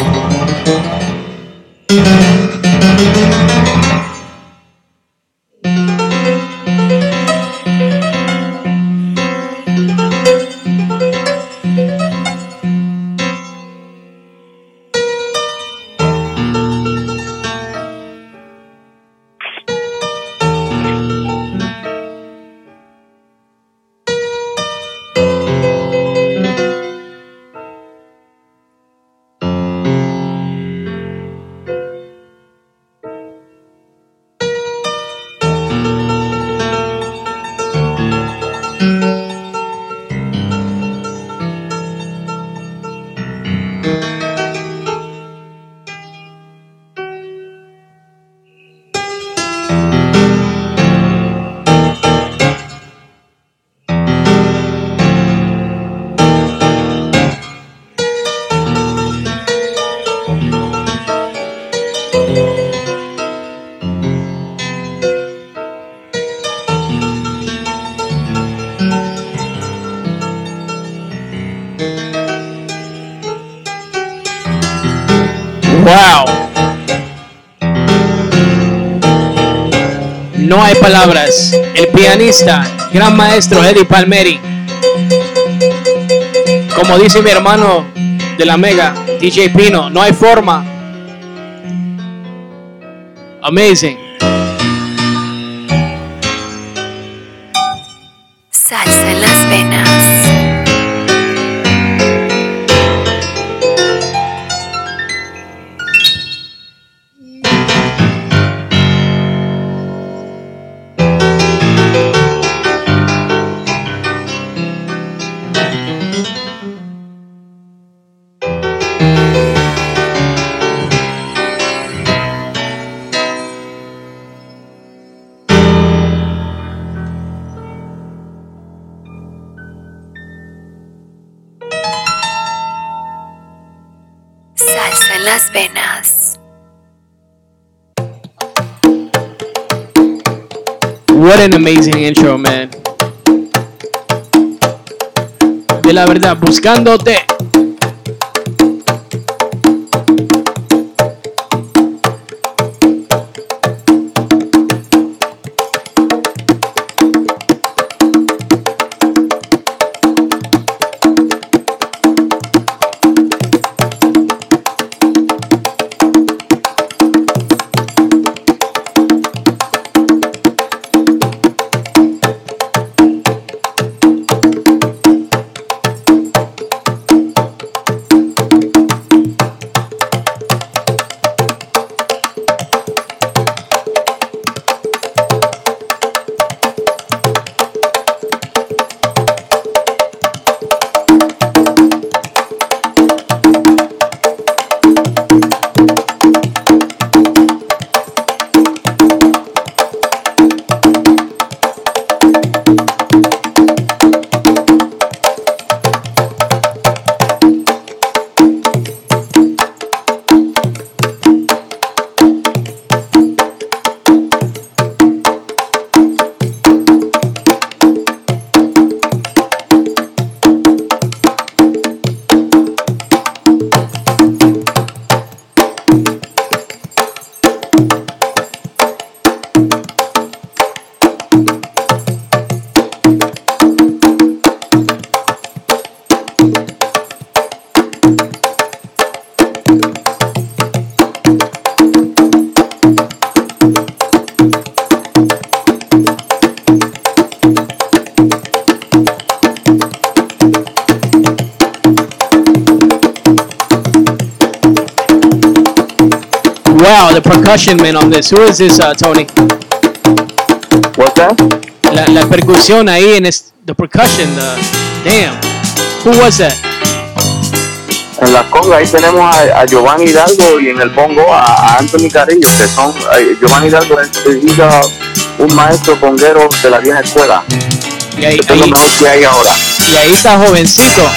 No hay palabras. El pianista, gran maestro Eddie Palmeri, Como dice mi hermano de la Mega, DJ Pino, no hay forma. Amazing. What an amazing intro, man. De la verdad, buscándote. man on this. Who is this, Tony? What's es La, la percusión ahí en es, the percussion, damn. Who was that? En la congas ahí tenemos a, a, Giovanni Hidalgo y en el pongo a, a Anthony Carrillo, que son Giovanni Hidalgo es, un maestro conguero de la vieja escuela. Y ahí, está que hay ahora. Y ahí está jovencito.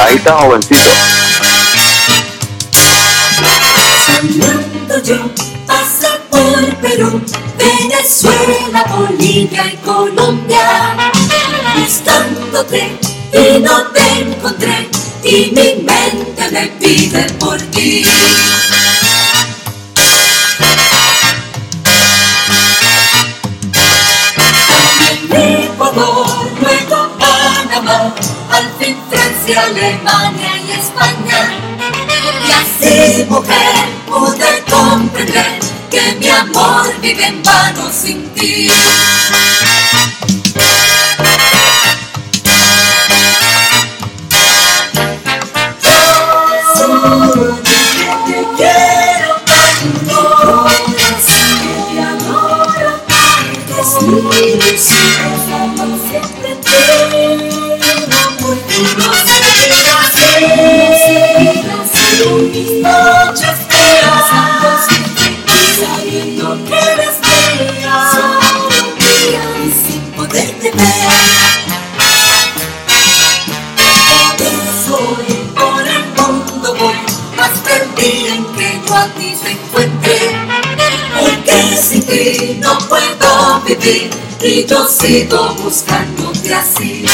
Ahí está jovencito yo pasa por Perú, Venezuela, Bolivia y Colombia. Buscándote y no te encontré y mi mente me pide por ti. luego Panamá, al fin Francia, Alemania y España. Y así, mujer, pude comprender que mi amor vive en vano sin ti. puedo vivir y yo sigo buscándote así.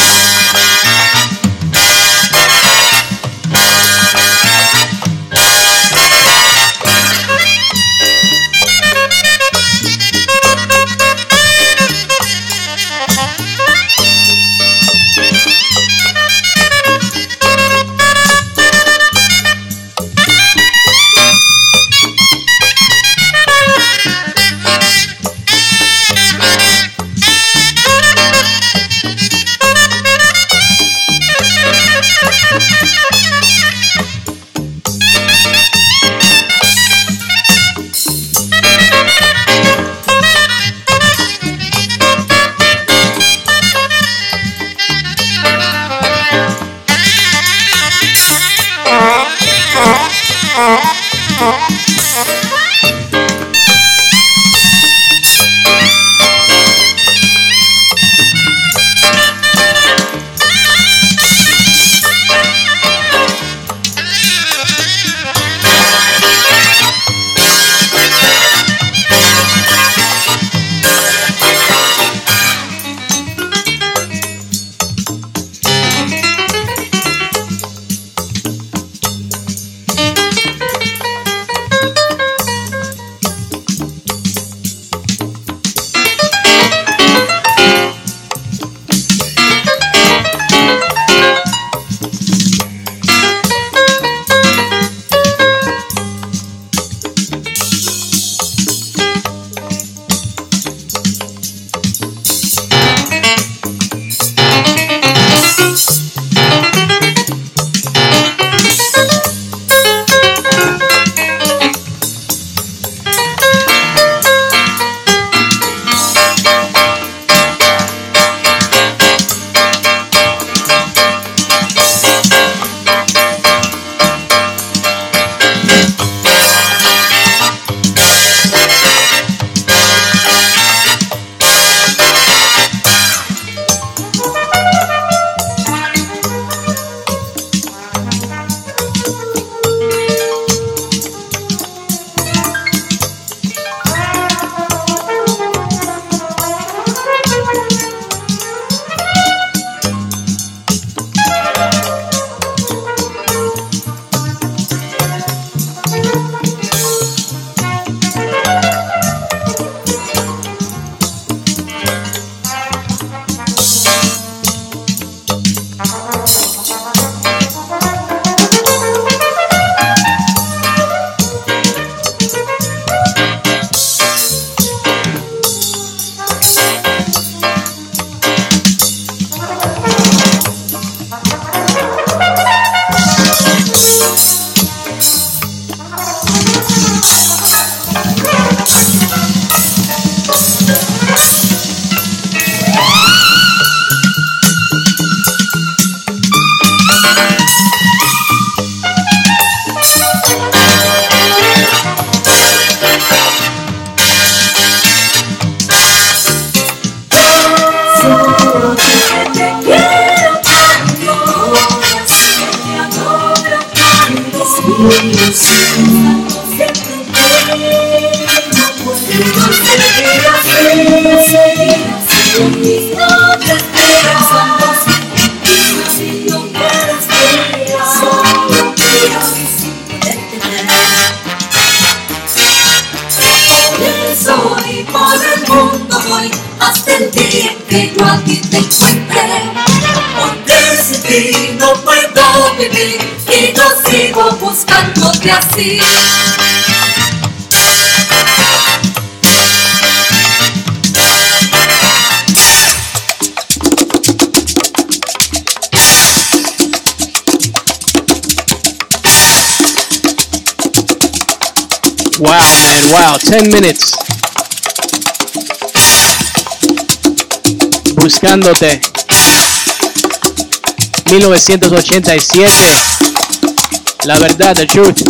10 minutes. Buscándote. 1987. La verdad, the truth.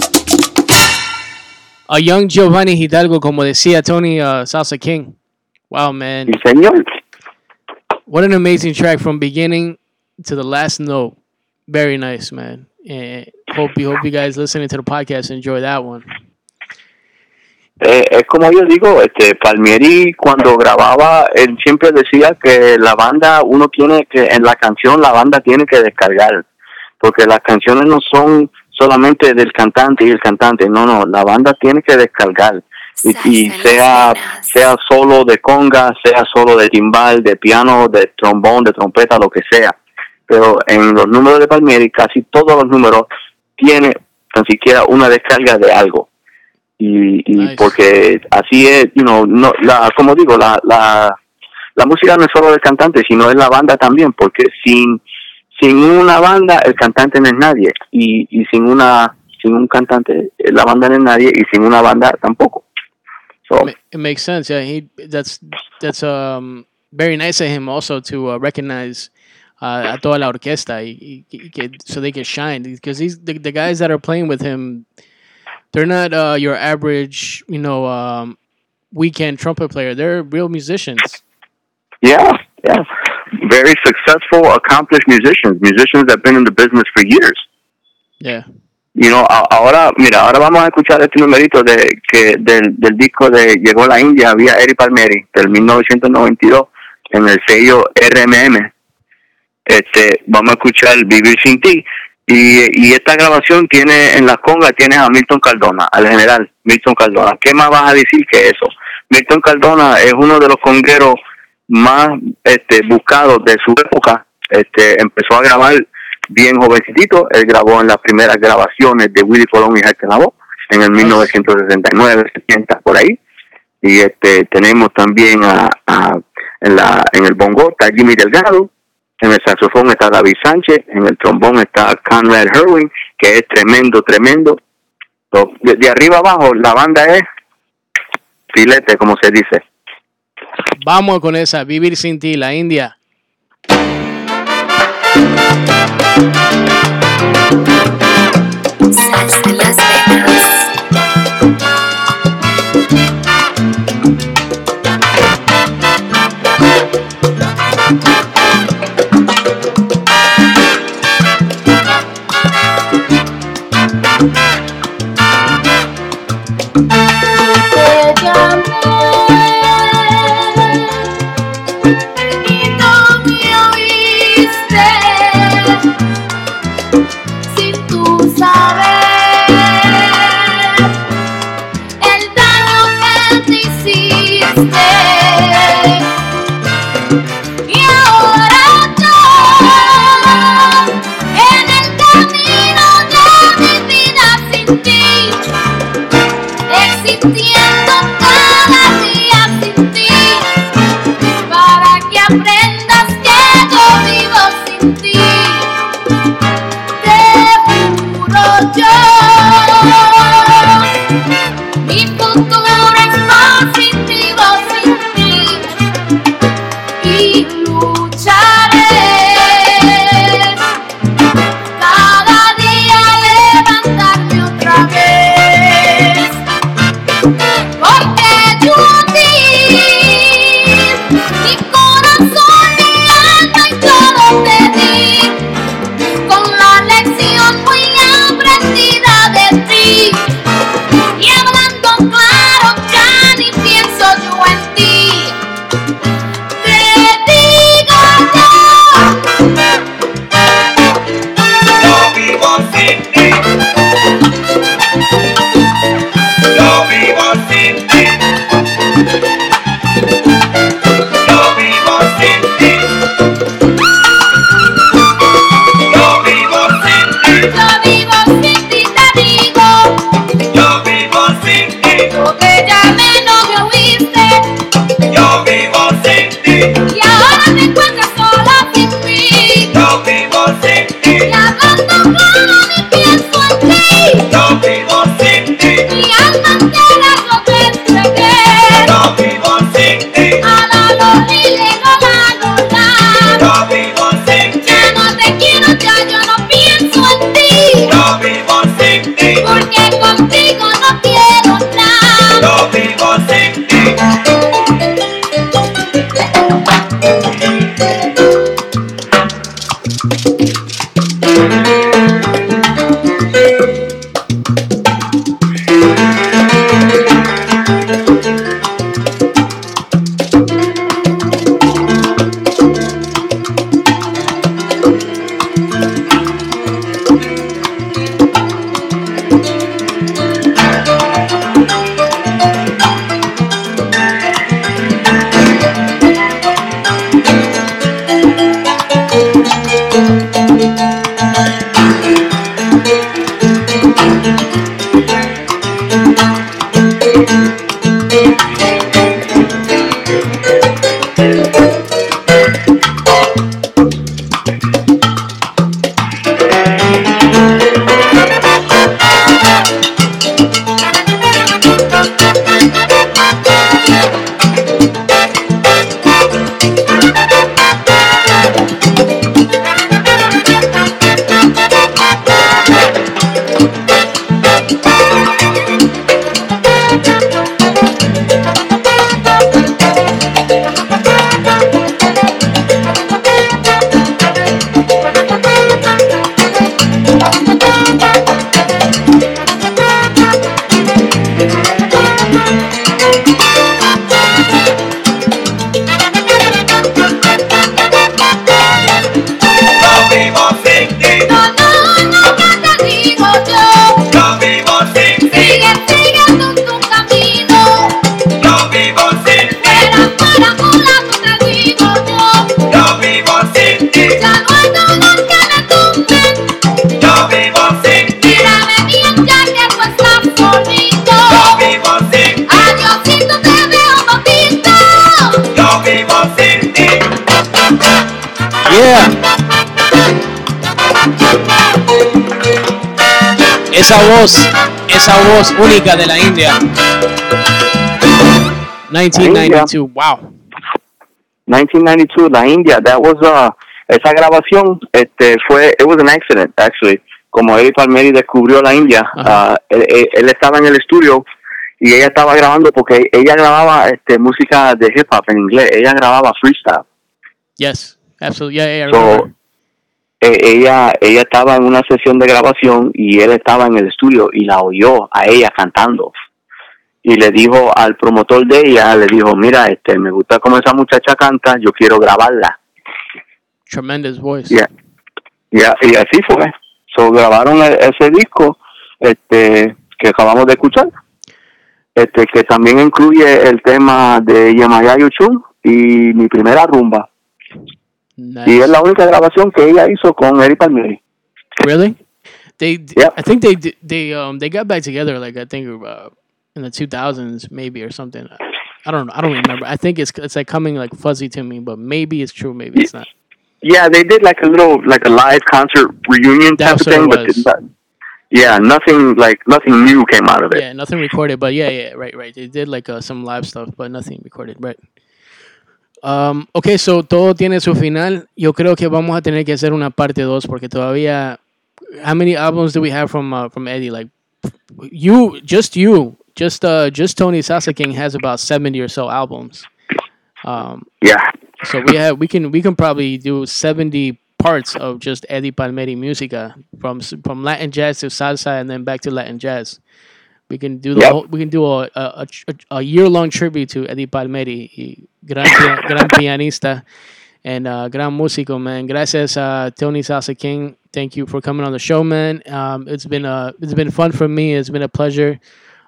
A young Giovanni Hidalgo, como decía Tony uh, Salsa King. Wow, man. What an amazing track from beginning to the last note. Very nice, man. And eh, hope you hope you guys listening to the podcast enjoy that one. Eh, es como yo digo, este Palmieri cuando grababa, él siempre decía que la banda, uno tiene que, en la canción la banda tiene que descargar, porque las canciones no son solamente del cantante y el cantante, no, no, la banda tiene que descargar. Y, y sea, sea solo de conga, sea solo de timbal, de piano, de trombón, de trompeta, lo que sea. Pero en los números de Palmieri, casi todos los números tiene tan siquiera una descarga de algo y, y porque así es, no, la, como digo, la, música no es solo del cantante, sino de la banda también, porque sin, sin una banda el cantante no es nadie y, y sin una sin un cantante eh, la banda no es nadie y sin una banda tampoco. So. It makes sense. Yeah, that's that's um, very nice of him also to uh, recognize uh, a toda la orquesta y, y, y, so they can shine because the, the guys that are playing with him. they're not uh, your average, you know, um, weekend trumpet player. They're real musicians. Yeah, yeah. Very successful, accomplished musicians, musicians that have been in the business for years. Yeah. You know, ahora, mira, ahora vamos a escuchar este numerito de, que, del, del disco de Llegó la India, había Eric Palmieri, del 1992, en el sello RMM. Este, vamos a escuchar Vivir sin ti. Y, esta grabación tiene en las conga tiene a Milton Cardona, al general Milton Cardona. ¿Qué más vas a decir que eso? Milton Cardona es uno de los congueros más este, buscados de su época. Este, empezó a grabar bien jovencito. Él grabó en las primeras grabaciones de Willy Colón y Héctor en el 1969, 70, por ahí. Y este, tenemos también a, en, la, en el bongo está Jimmy Delgado, en el saxofón está David Sánchez, en el trombón está Conrad Herwin, que es tremendo, tremendo. de arriba abajo, la banda es filete, como se dice. Vamos con esa, Vivir sin ti, la India. y ahora yo en el camino de mi vida sin ti existiendo esa voz, esa voz única de la India. 1992, wow. 1992, la India, that was uh, esa grabación, este fue, it was an accident actually. Como Eddie Palmieri descubrió la India, uh él, estaba en el estudio y ella estaba grabando porque ella grababa este música de hip hop en inglés, ella grababa freestyle. Yes, absolutely, yeah, so, eh, ella, ella estaba en una sesión de grabación y él estaba en el estudio y la oyó a ella cantando. Y le dijo al promotor de ella, le dijo, mira, este, me gusta cómo esa muchacha canta, yo quiero grabarla. Tremendous voice. y así fue. grabaron e-, ese disco este, que acabamos de escuchar, este, que también incluye el tema de Yamaya Yuchun y mi primera rumba. Nice. Y es la única grabación que ella hizo con Eddie Palmieri. Really? They, I think they they um they got back together like I think uh, in the 2000s maybe or something. I don't know. I don't remember. I think it's it's like coming like fuzzy to me, but maybe it's true, maybe it's not. Yeah, they did like a little like a live concert reunion type of thing, but, but yeah, nothing like nothing new came out of it. Yeah, nothing recorded, but yeah, yeah, right, right. They did like uh, some live stuff, but nothing recorded, right? Um, ok, so todo tiene su final. Yo creo que vamos a tener que hacer una parte 2 porque todavía. How many albums do we have from uh, from Eddie? Like you, just you, just uh, just Tony Sasa King has about seventy or so albums. Um, yeah. So we have we can we can probably do seventy parts of just Eddie Palmieri musica from from Latin jazz to salsa and then back to Latin jazz. We can do the yep. whole, we can do a a, a, a year long tribute to Eddie Palmieri, gran gran pianista and uh, gran músico, man. Gracias, uh, Tony Salsa King. Thank you for coming on the show, man. Um, it's been a it's been fun for me. It's been a pleasure.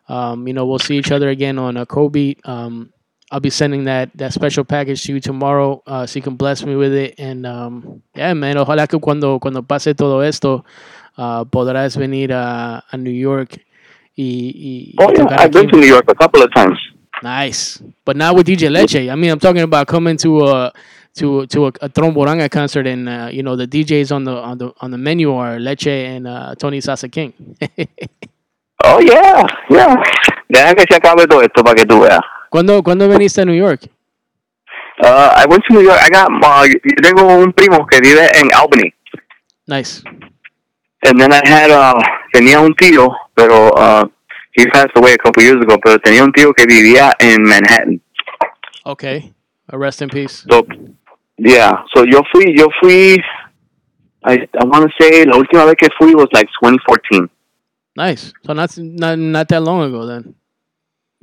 Um, you know, we'll see each other again on a uh, Kobe. Um, I'll be sending that that special package to you tomorrow, uh, so you can bless me with it. And um, yeah, man. Ojalá que cuando cuando pase todo esto, uh, podrás venir a, a New York. He, he, oh yeah, I've been to New York a couple of times. Nice, but not with DJ Leche. I mean, I'm talking about coming to a to to a, a Tromboranga concert, and uh, you know the DJs on the on the on the menu are Leche and uh, Tony Sasa King. oh yeah, yeah. Deja que se acabe todo esto para que tú veas. ¿Cuándo, ¿Cuándo veniste a New York? Uh, I went to New York. I got my, uh, yo tengo un primo que vive en Albany. Nice. And then I had, uh, tenía un tío pero uh, he passed away a couple years ago, pero tenía un tío que vivía en Manhattan. Okay, a uh, rest in peace. So, yeah, so yo fui, yo fui, I, I want to say la última vez que fui was like 2014. Nice, so not, not, not that long ago then.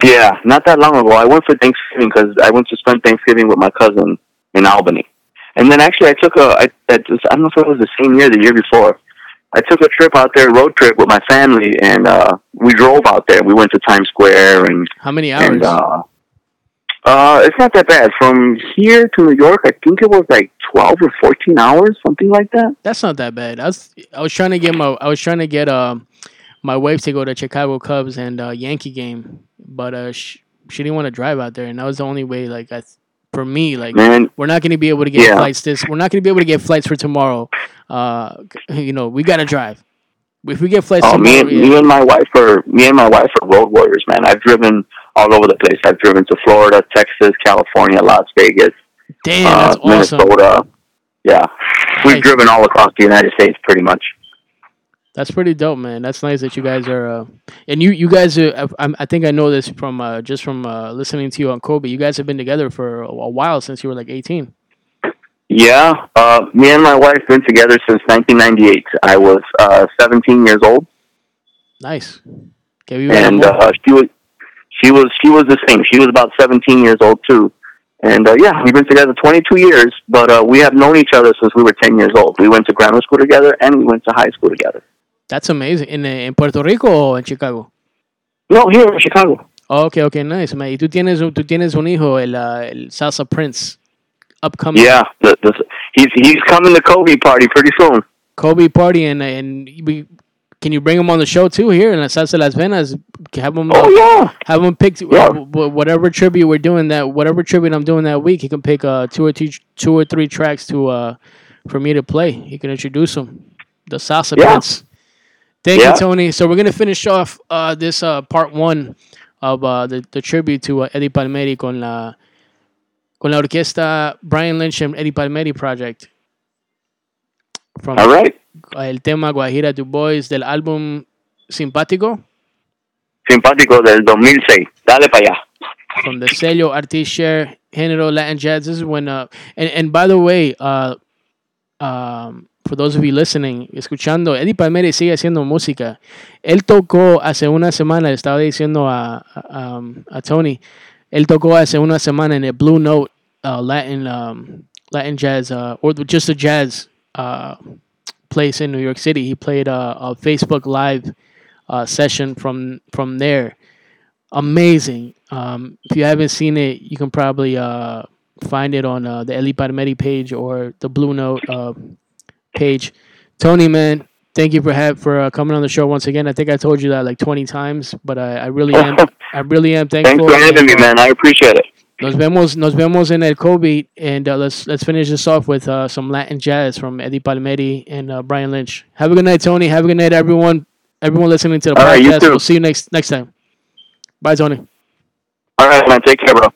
Yeah, not that long ago. I went for Thanksgiving because I went to spend Thanksgiving with my cousin in Albany. And then actually I took a, I, I just, I don't know if it was the same year, the year before. I took a trip out there, road trip with my family, and uh, we drove out there. We went to Times Square and how many hours? And, uh, uh, it's not that bad. From here to New York, I think it was like twelve or fourteen hours, something like that. That's not that bad. I was I was trying to get my I was trying to get uh, my wife to go to Chicago Cubs and uh, Yankee game, but uh, she, she didn't want to drive out there, and that was the only way like I for me. Like, Man. we're not going to be able to get yeah. flights this. We're not going to be able to get flights for tomorrow. Uh, you know, we got to drive. If we get flights, oh, tomorrow, me and yeah. me and my wife are me and my wife are road warriors, man. I've driven all over the place. I've driven to Florida, Texas, California, Las Vegas, Damn, uh, Minnesota. Yeah, nice. we've driven all across the United States pretty much. That's pretty dope, man. That's nice that you guys are, uh, and you you guys are. I, I think I know this from uh, just from uh, listening to you on Kobe. You guys have been together for a while since you were like eighteen. Yeah, uh, me and my wife been together since 1998. I was uh, 17 years old. Nice. and uh, she was she was she was the same. She was about 17 years old too. And uh, yeah, we've been together 22 years, but uh, we have known each other since we were 10 years old. We went to grammar school together and we went to high school together. That's amazing. In, en Puerto Rico o en Chicago? No, here in Chicago. okay, okay, nice, man. Y tú tienes, tú tienes un hijo, el, uh, el Salsa Prince, upcoming. Yeah, the, the, he's, he's coming to Kobe party pretty soon. Kobe party, and, and we, can you bring him on the show too here in La Salsa Las Venas? Have him, oh, uh, yeah. have him pick yeah. whatever tribute we're doing that, whatever tribute I'm doing that week. He can pick uh, two or three, two or three tracks to uh, for me to play. He can introduce them. the Salsa yeah. Prince. Thank yeah. you, Tony. So we're gonna finish off uh, this uh, part one of uh, the, the tribute to uh, Eddie Palmieri con la con la orquesta Brian Lynch and Eddie Palmieri project. From All right. El tema Guajira Du Bois del álbum Simpático. Simpático del 2006. Dale para allá. From the sello Share, Género Latin Jazz. This is when, uh, and, and by the way, uh, um, for those of you listening, escuchando, Eddie Palmieri sigue haciendo música. Él tocó hace una semana, estaba diciendo a, a, um, a, Tony, él tocó hace una semana en el Blue Note uh, Latin, um, Latin Jazz, uh, or just a jazz uh, place in New York City. He played a, a Facebook Live uh, session from, from there. Amazing. Um, if you haven't seen it, you can probably uh, find it on uh, the Eli Palmieri page or the Blue Note page. Tony, man, thank you for for uh, coming on the show once again. I think I told you that like 20 times, but I, I really am I really am thankful. Thanks for having me, man. I appreciate it. Nos vemos, nos vemos en el Kobe, and uh, let's let's finish this off with uh, some Latin jazz from Eddie Palmieri and uh, Brian Lynch. Have a good night, Tony. Have a good night, everyone. Everyone listening to the All podcast. Right, we'll see you next next time. Bye, Tony. All right, man. Take care, bro.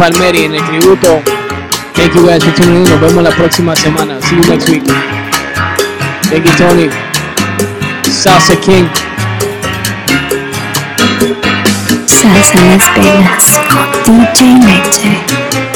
Palmeri en el tributo. Thank you guys for tuning in. Nos vemos la próxima semana. See you next week. Thank you, Tony. Salsa King. Salsa las Vegas. DJ Nature.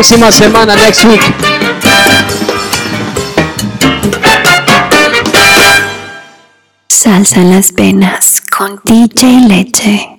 próxima semana, next week. Salsa en las penas con DJ Leche.